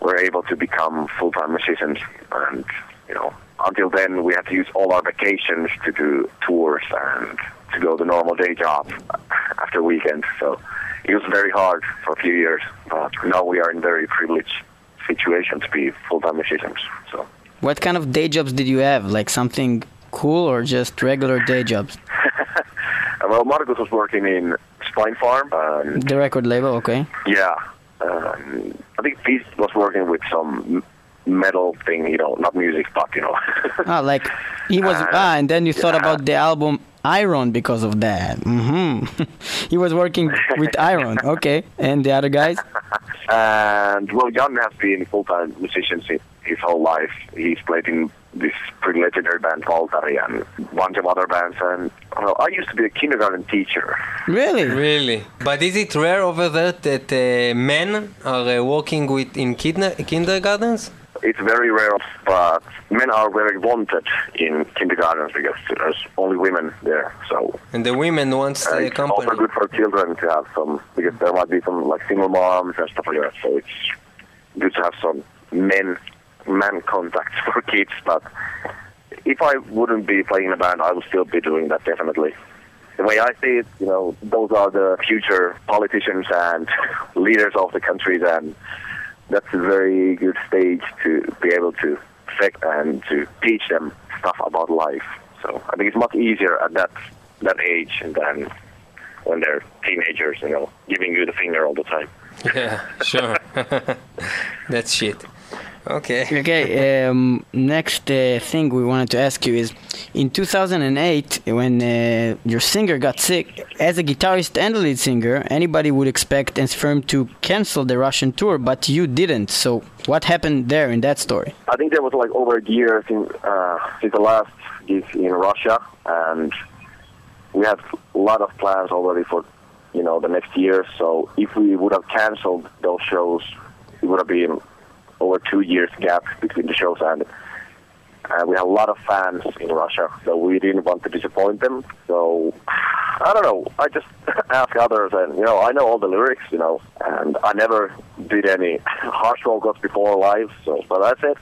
S1: were able to become full-time musicians, and you know, until then we had to use all our vacations to do tours and to go the normal day job after weekends. So it was very hard for a few years, but now we are in very privileged situation to be full-time musicians. So.
S2: What kind of day jobs did you have? Like something cool or just regular day jobs?
S1: Well, Marcus was working in Spinefarm, and
S2: The record label, okay.
S1: yeah, um, I think Pete was working with some metal thing, you know, not music, but you know.
S2: Ah, like he was
S1: Uh,
S2: ah, and then you thought
S1: yeah.
S2: about the album Iron because of that. Mm-hmm. he was working with Iron, okay. And the other guys?
S1: and well, Jan has been full-time musician since his whole life. He's played in this pretty legendary band Waltari and a bunch of other bands. And well, I used to be a kindergarten teacher.
S2: Really?
S3: really. But is it rare over there that uh, men are uh, working with in kinder- kindergartens?
S1: It's very rare, but men are very wanted in kindergartens because there's only women there. So
S3: And the women wants
S1: uh,
S3: the
S1: it's also good for children to have some because there might be some like single moms and stuff like that. So it's good to have some men man contacts for kids. But if I wouldn't be playing in a band, I would still be doing that definitely. The way I see it, you know, those are the future politicians and leaders of the countries, and that's a very good stage to be able to affect and to teach them stuff about life. So I think it's much easier at that that age than when they're teenagers, you know, giving you the finger all the time.
S3: Yeah, sure. That's shit. Okay.
S2: Okay, um, next uh, thing we wanted to ask you is in 2008, when uh, your singer got sick, as a guitarist and a lead singer, anybody would expect Ensiferum to cancel the Russian tour, but you didn't. So, what happened there in that story?
S1: I think there was like over a year since, uh, since the last gig in Russia, and we had a lot of plans already for, you know, the next year. So if we would have canceled those shows, it would have been over two years gap between the shows, and uh, we have a lot of fans in Russia, so we didn't want to disappoint them. So I don't know. I just ask others, and you know, I know all the lyrics, you know, and I never did any harsh vocals before live. So, but that's it.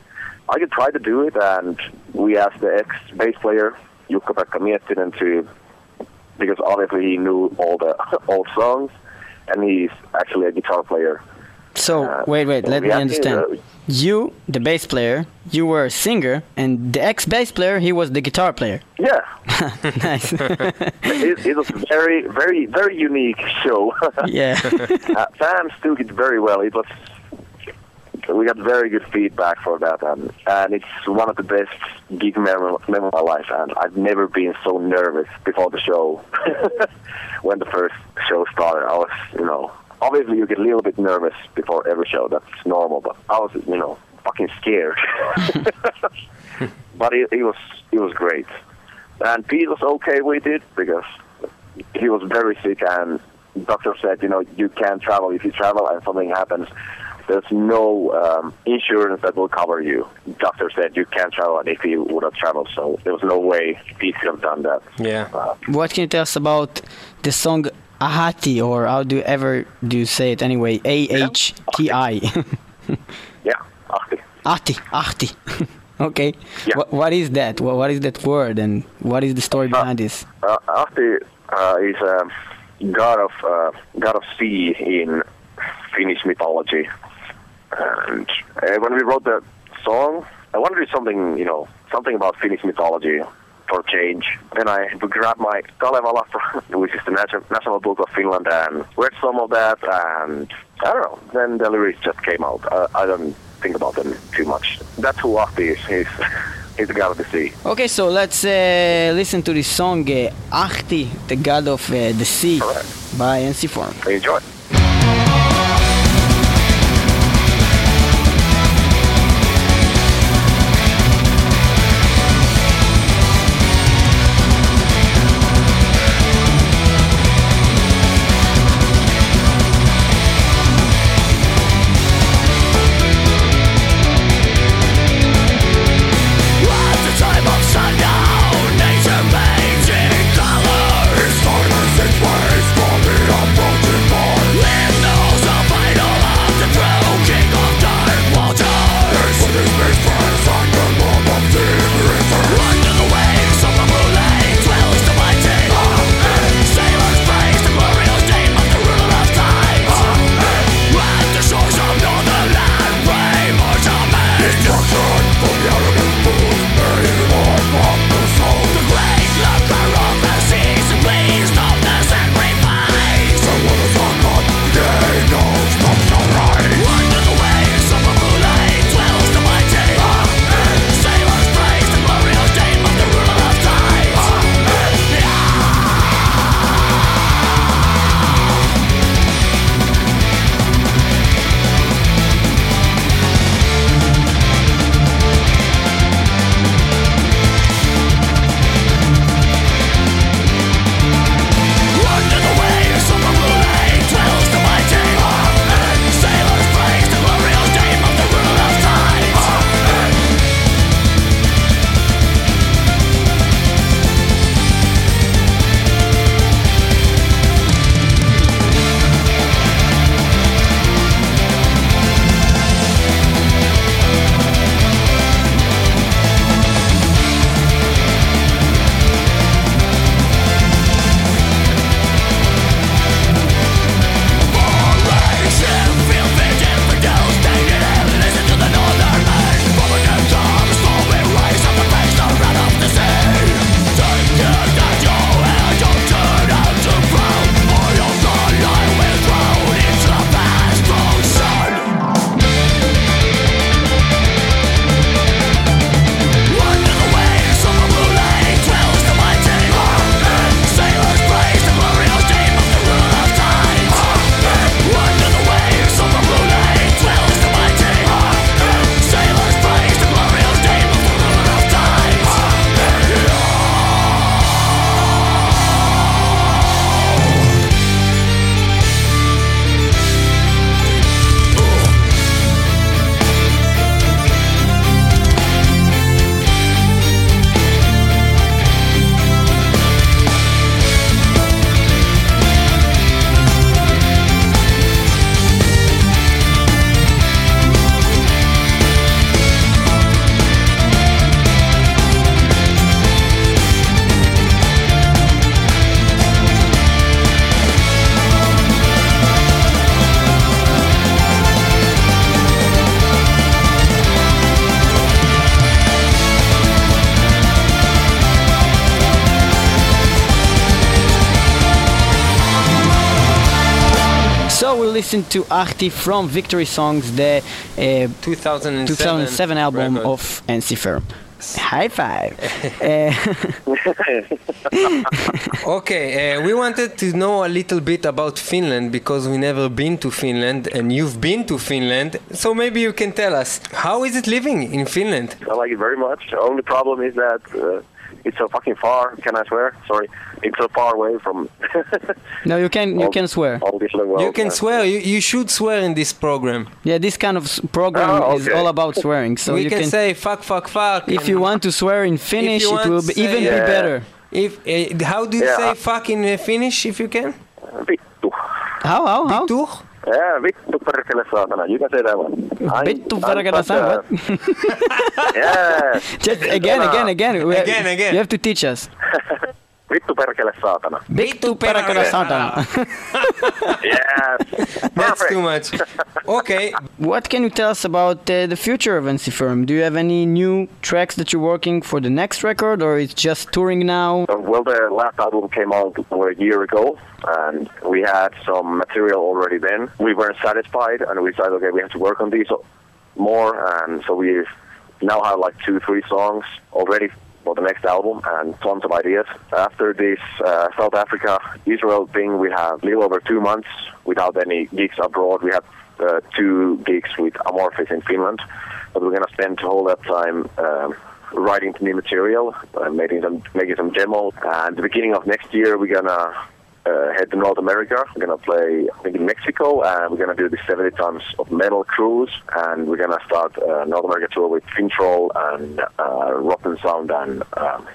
S1: I could try to do it, and we asked the ex bass player Jukka-Pekka to, because obviously he knew all the old songs, and he's actually a guitar player.
S2: So,
S1: Uh,
S2: wait, wait, let me understand.
S1: uh,
S2: You, the bass player, you were a singer, and the ex bass player, he was the guitar player.
S1: Yeah,
S2: nice.
S1: it, it was very, very, very unique show.
S2: yeah.
S1: uh, fans took it very well. It was we got very good feedback for that, and and it's one of the best gig memory of my life. And I've never been so nervous before the show. when the first show started, I was, you know, obviously you get a little bit nervous before every show. That's normal, but I was, you know, fucking scared. but it, it was it was great, and Pete was okay with it because he was very sick and doctor said, you know, you can't travel. If you travel and something happens, there's no um, insurance that will cover you. Doctor said you can't travel, and if he would have traveled, so there was no way Pete could have done that.
S3: Yeah.
S1: Uh,
S2: What can you tell us about the song Ahati, or how do you ever do you say it anyway? A H T I.
S1: yeah, Ahti.
S2: Ahti, Ahti. okay.
S1: Yeah.
S2: What, what is that? What, what is that word, and what is the story behind this?
S1: Uh, Ahti uh, is a god of uh, god of sea in Finnish mythology, and uh, when we wrote the song, I wanted to do something, you know, something about Finnish mythology for change. Then I grabbed my Kalevala, which is the national book of Finland, and read some of that, and I don't know. Then the lyrics just came out. Uh, I don't think about them too much. That's who Ahti is. He's he's the god of the sea.
S2: Okay, so let's uh, listen to this song uh, Ahti, the god of uh, the sea,
S1: Alright.
S2: by Ensiferum.
S1: Enjoy.
S2: Listen to Ahti from Victory Songs, the uh,
S3: 2007,
S2: 2007 album
S3: record.
S2: of Ensiferum. High five. uh,
S3: Okay, uh, we wanted to know a little bit about Finland because we never been to Finland and you've been to Finland. So maybe you can tell us how is it living in Finland?
S1: I like it very much. The only problem is that uh, it's so fucking far. Can I swear? Sorry, it's so far away from.
S2: no, you can you
S1: all-
S2: can swear.
S1: All this world.
S3: You can
S1: uh,
S3: swear. You, you should swear in this program.
S2: Yeah, this kind of program
S1: Oh,
S2: is all about swearing. So
S3: we
S2: you
S3: can,
S2: can,
S3: say fuck, fuck, fuck.
S2: if you want to swear in Finnish, it will be,
S3: say-
S2: even be better.
S3: If uh, how do you
S1: Yeah.
S3: say fuck in uh, Finnish if you can?
S2: How how how?
S3: Tuh?
S1: Yeah, vittu perkele saatana. You can say that one. I'm-
S2: Vittu
S1: I'm
S2: perkele
S1: such a- Yeah.
S2: Just again, again, again.
S3: Again, again.
S2: You have to teach us.
S1: Vittu perkele saatana.
S2: Vittu perkele saatana.
S1: Yes.
S3: That's too much. Okay.
S2: What can you tell us about uh, the future of Ensiferum? Do you have any new tracks that you're working for the next record, or it's just touring now?
S1: Uh, Well, the last album came out over a year ago, and we had some material already then. We weren't satisfied, and we decided, okay, we have to work on these more, and so we now have like two, three songs already the next album, and tons of ideas. After this uh, South Africa, Israel thing, we have little over two months without any gigs abroad. We have uh, two gigs with Amorphis in Finland, but we're gonna spend all that time. Um, writing new material, uh, making some making some demo. And the beginning of next year, we're gonna uh, head to North America. We're gonna play, I think, in Mexico, and we're gonna do the 70 tons of metal cruise. And we're gonna start uh, North America tour with Fintroll and uh, Rotten Sound and um,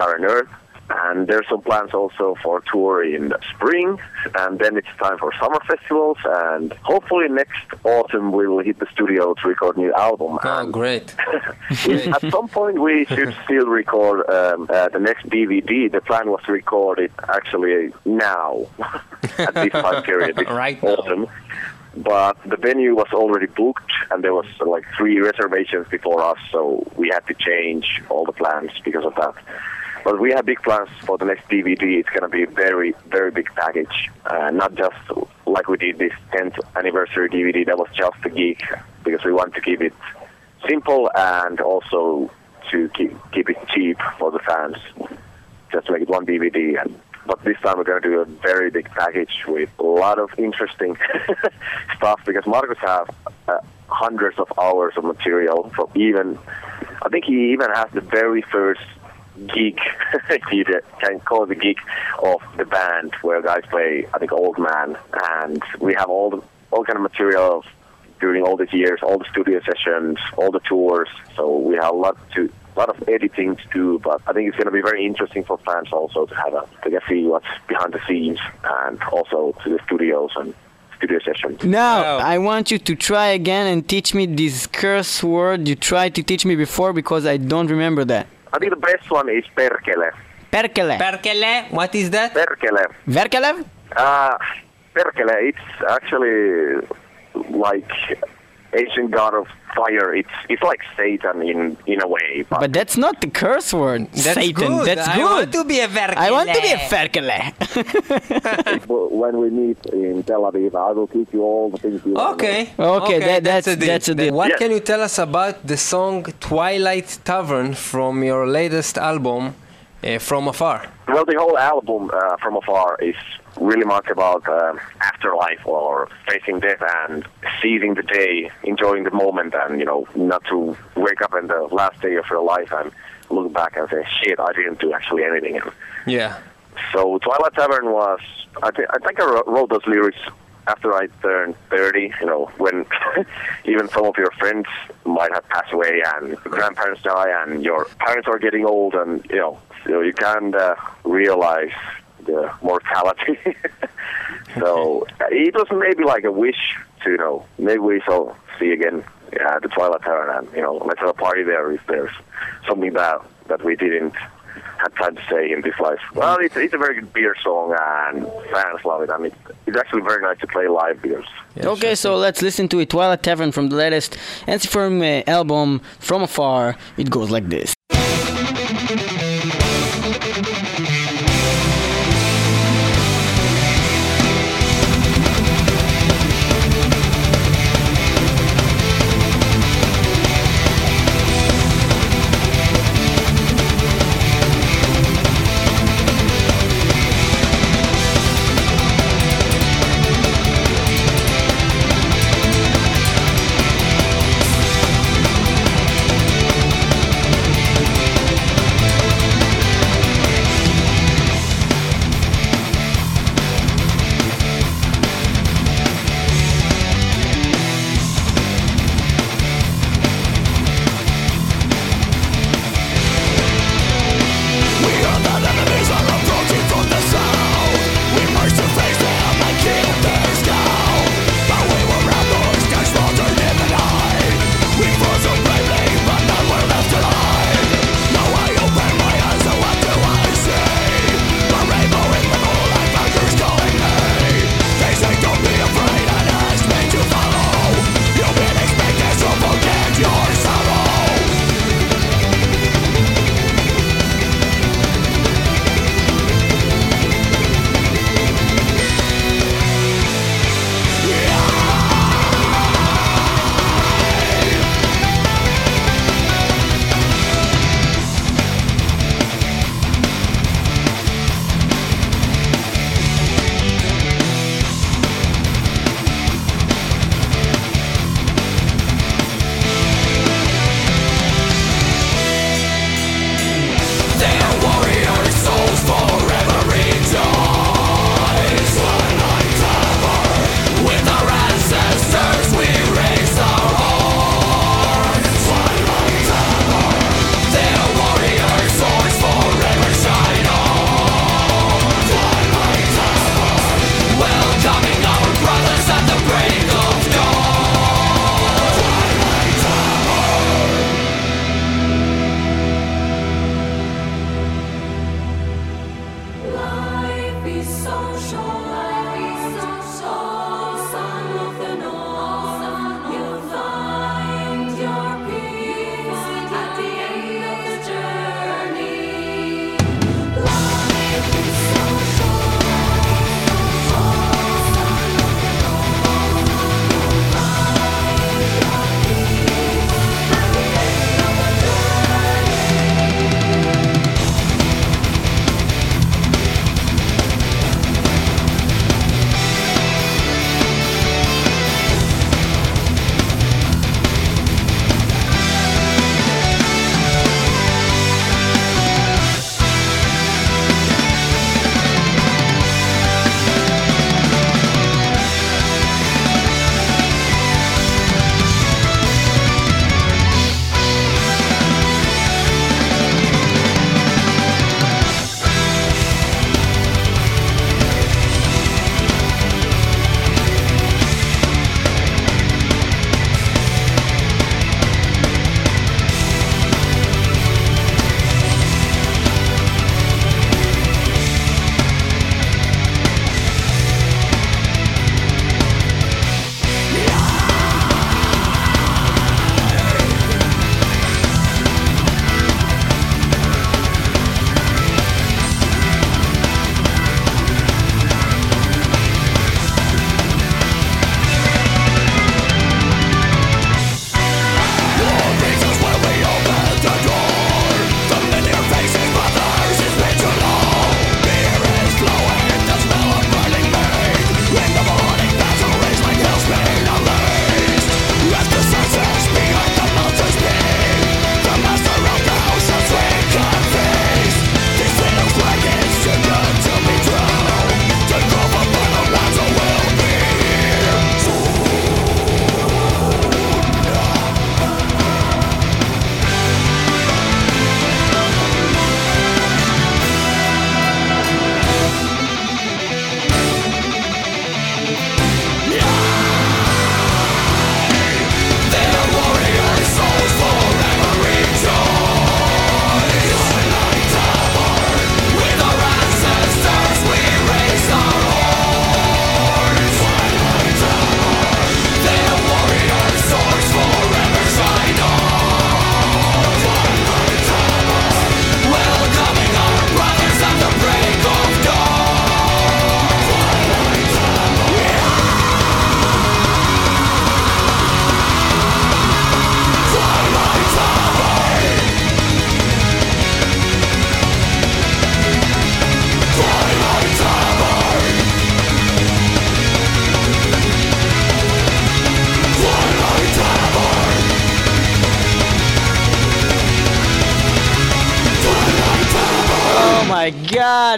S1: Earth. And there's some plans also for a tour in spring, and then it's time for summer festivals. And hopefully next autumn we will hit the studio to record new album.
S3: Oh,
S1: And
S3: great.
S1: at some point, we should still record um, uh, the next DVD. The plan was to record it actually now, at this time period, this
S3: Right now.
S1: autumn. But the venue was already booked, and there was like three reservations before us, so we had to change all the plans because of that. But we have big plans for the next DVD. It's going to be a very, very big package, uh, not just like we did this 10th anniversary DVD. That was just a geek because we want to keep it simple and also to keep keep it cheap for the fans. Just to make it one DVD. And but this time we're going to do a very big package with a lot of interesting stuff because Markus have uh, hundreds of hours of material from even. I think he even has the very first geek, if you can call the geek of the band, where guys play, I think, Old Man, and we have all the all kind of material during all these years, all the studio sessions, all the tours. So we have a lot to, a lot of editing to do. But I think it's going to be very interesting for fans also to have a to get see what's behind the scenes, and also to the studios and studio sessions.
S2: Now,
S3: Wow.
S2: I want you to try again and teach me this curse word you tried to teach me before because I don't remember that.
S1: I think the best one is perkele.
S2: Perkele.
S3: Perkele, what is that?
S1: Perkele.
S2: Verkelev?
S1: Uh, perkele. It's actually like ancient god of fire. It's it's like Satan in in a way. But,
S2: But that's not the curse word.
S3: That's
S2: Satan.
S3: good.
S2: That's
S3: I
S2: good.
S3: want to be a Verkele.
S2: I want to be a Verkele.
S1: when we meet in Tel Aviv, I will teach you all the things you
S3: Okay.
S2: Okay, that- that's-
S3: a deal.
S2: that's a deal.
S3: What
S1: Yeah.
S3: can you tell us about the song Twilight Tavern from your latest album, uh, From Afar?
S1: Well, the whole album uh, from afar is really much about um, afterlife or facing death and seizing the day, enjoying the moment, and you know, not to wake up in the last day of your life and look back and say, "Shit, I didn't do actually anything." And
S3: Yeah.
S1: so Twilight Tavern was, I, th- I think I wrote, wrote those lyrics after I turned 30, you know, when even some of your friends might have passed away and grandparents die and your parents are getting old and, you know, so you can't uh, realize the mortality. so uh, it was maybe like a wish to, you know, maybe we shall see again uh, the Twilight Tavern and, you know, let's have a party there if there's something that, that we didn't had time to say in this life. Well, it's, it's a very good beer song, and fans love it. I mean, it's actually very nice to play live beers.
S2: okay, so let's listen to it. Twilight Tavern from the latest Ensiferum uh, album, From Afar. It goes like this.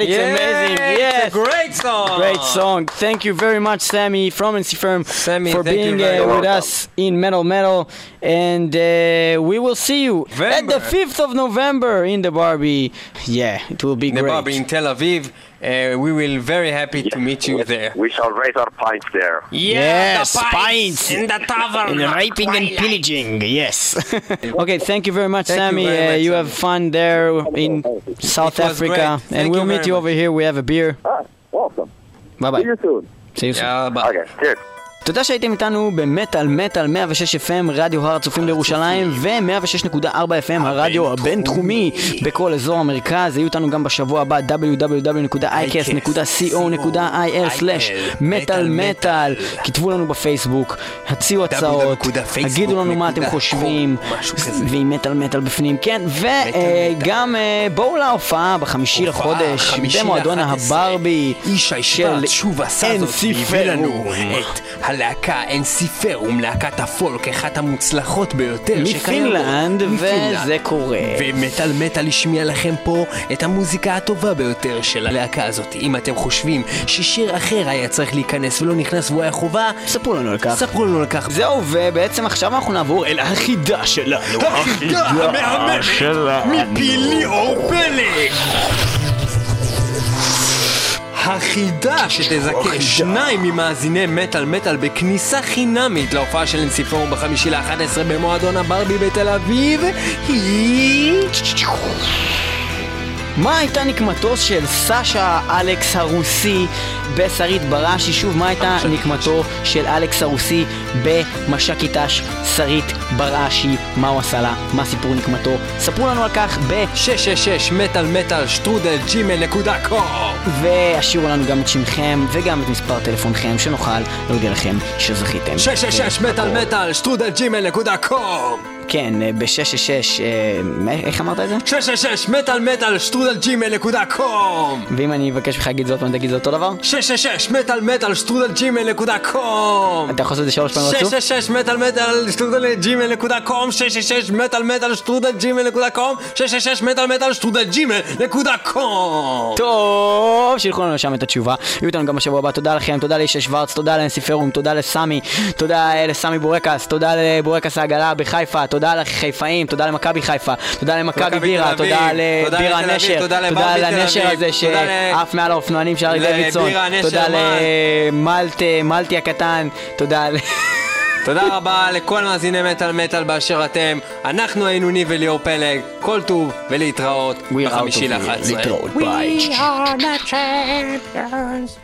S3: Yeah,
S2: amazing.
S3: it's
S2: Yes.
S3: a great song.
S2: Great song. Thank you very much, Sami from NC Firm,
S3: Sami,
S2: for being uh, with
S1: much.
S2: us in Metal Metal. And uh, we will see you at the 5th of November in the Barby. Yeah, it will be
S3: the
S2: great.
S3: Barby in Tel Aviv. Uh, we will very happy to meet you there.
S1: We shall raise our pints there.
S2: Yes,
S4: the
S2: pints.
S4: in the tavern.
S2: And raping and pillaging, yes. okay, thank you very much,
S3: Thank you
S2: Sami.
S3: very
S2: uh,
S3: much,
S2: you
S3: Sami.
S2: have fun there in South Africa,
S3: great.
S2: and
S3: Thank
S2: we'll
S3: you
S2: meet
S3: very
S2: you
S3: much.
S2: over here. We have a beer.
S1: Ah, awesome.
S2: Bye bye.
S1: See you soon.
S2: See you soon.
S3: Yeah, bye.
S1: Okay, cheers.
S2: תודה שהייתם איתנו במטאל מטאל 106 FM רדיו הר הצופים לירושלים ו-106.4 FM הרדיו הבינתחומי. בכל אזור המרכז. היו איתנו גם בשבוע הבא www.icast.co.il/מטאל מטאל כתבו לנו בפייסבוק, הציעו הצעות, תגידו לנו מה אתם חושבים. ועם מטאל מטאל בפנים, כן, וגם בואו להופעה בחמישי לחודש במועדון. הברבי של
S3: לנו
S2: פרום.
S3: את הלהקה NC פרום, להקת הפולק, אחת המוצלחות ביותר.
S2: מפינלנד,
S3: מפינלנד.
S2: וזה קורה.
S3: ומטאל מטאל השמיע לכם פה את המוזיקה הטובה ביותר של הלהקה הזאת. אם אתם חושבים ששיר אחר היה צריך להיכנס ולא נכנס והוא היה חובה,
S2: ספרו לנו על כך.
S3: ספרו לנו על כך.
S2: זהו, ובעצם עכשיו אנחנו נעבור אל החידה שלנו.
S3: החידה המהממת מפי ליאור פלג. החידה שתזכה שניים ממאזיני מטאל מטאל בכניסה חינמית להופעה של אנסיפורום בחמישי ל-11 במועדון הברבי בתל אביב. היא...
S2: מה הייתה נקמתו של סאשה אלכס הרוסי בשרית בראשי? שוב, מה הייתה נקמתו של אלכס הרוסי במש"קית"ש שרית בראשי? מה הוא עשה לה? מה סיפור נקמתו? ספרו לנו על כך ב...
S3: 666 מטאל מטאל שטרודל ג'ימל נקודה קום
S2: והשאירו לנו גם את שמכם וגם את מספר טלפונכם שנוכל להודיע לכם שזכיתם.
S3: 666 מטאל מטאל שטרודל ג'ימל נקודה קום
S2: כן, ב-666, איך אמרת את זה?
S3: 666 מטאל מטאל שטרודל ג'ימל נקודה קום
S2: ואם אני אבקש ממך להגיד זאת, תגיד זה אותו דבר?
S3: 666 מטאל מטאל שטרודל ג'ימל נקודה קום
S2: אתה יכול לעשות את זה שלוש פעמים רצוף?
S3: 666 מטאל מטאל שטרודל ג'ימל נקודה קום 666 מטאל מטאל שטרודל ג'ימל נקודה קום 666 מטאל מטאל שטרודל ג'ימל נקודה קום
S2: טוב, שילחו לנו שם את התשובה. יהיו איתנו גם בשבוע הבא, תודה לכם, תודה לאישה שוורץ, תודה לאנסי פרום, תודה לסמי, תודה אה, לסמי בורקס, תודה לבורקס העגלה בחיפה, תודה לחיפאים, תודה למכבי חיפה, תודה למכבי
S3: מכבי
S2: בירה, תודה
S3: תודה
S2: לבירה נשר,
S3: תודה
S2: תודה לנשר הזה
S3: תודה
S2: שעף מעל האופנוענים של ארי דוידסון, תודה
S3: מן.
S2: למלט, מלטי הקטן, תודה ל...
S3: תודה רבה לכל מאזיני מטאל מטאל באשר אתם אנחנו היינו ניב וליאור פלג כל טוב ולהתראות בחמישי
S2: of here.
S3: ל-11
S2: להתראות, ביי.
S4: We are the champions.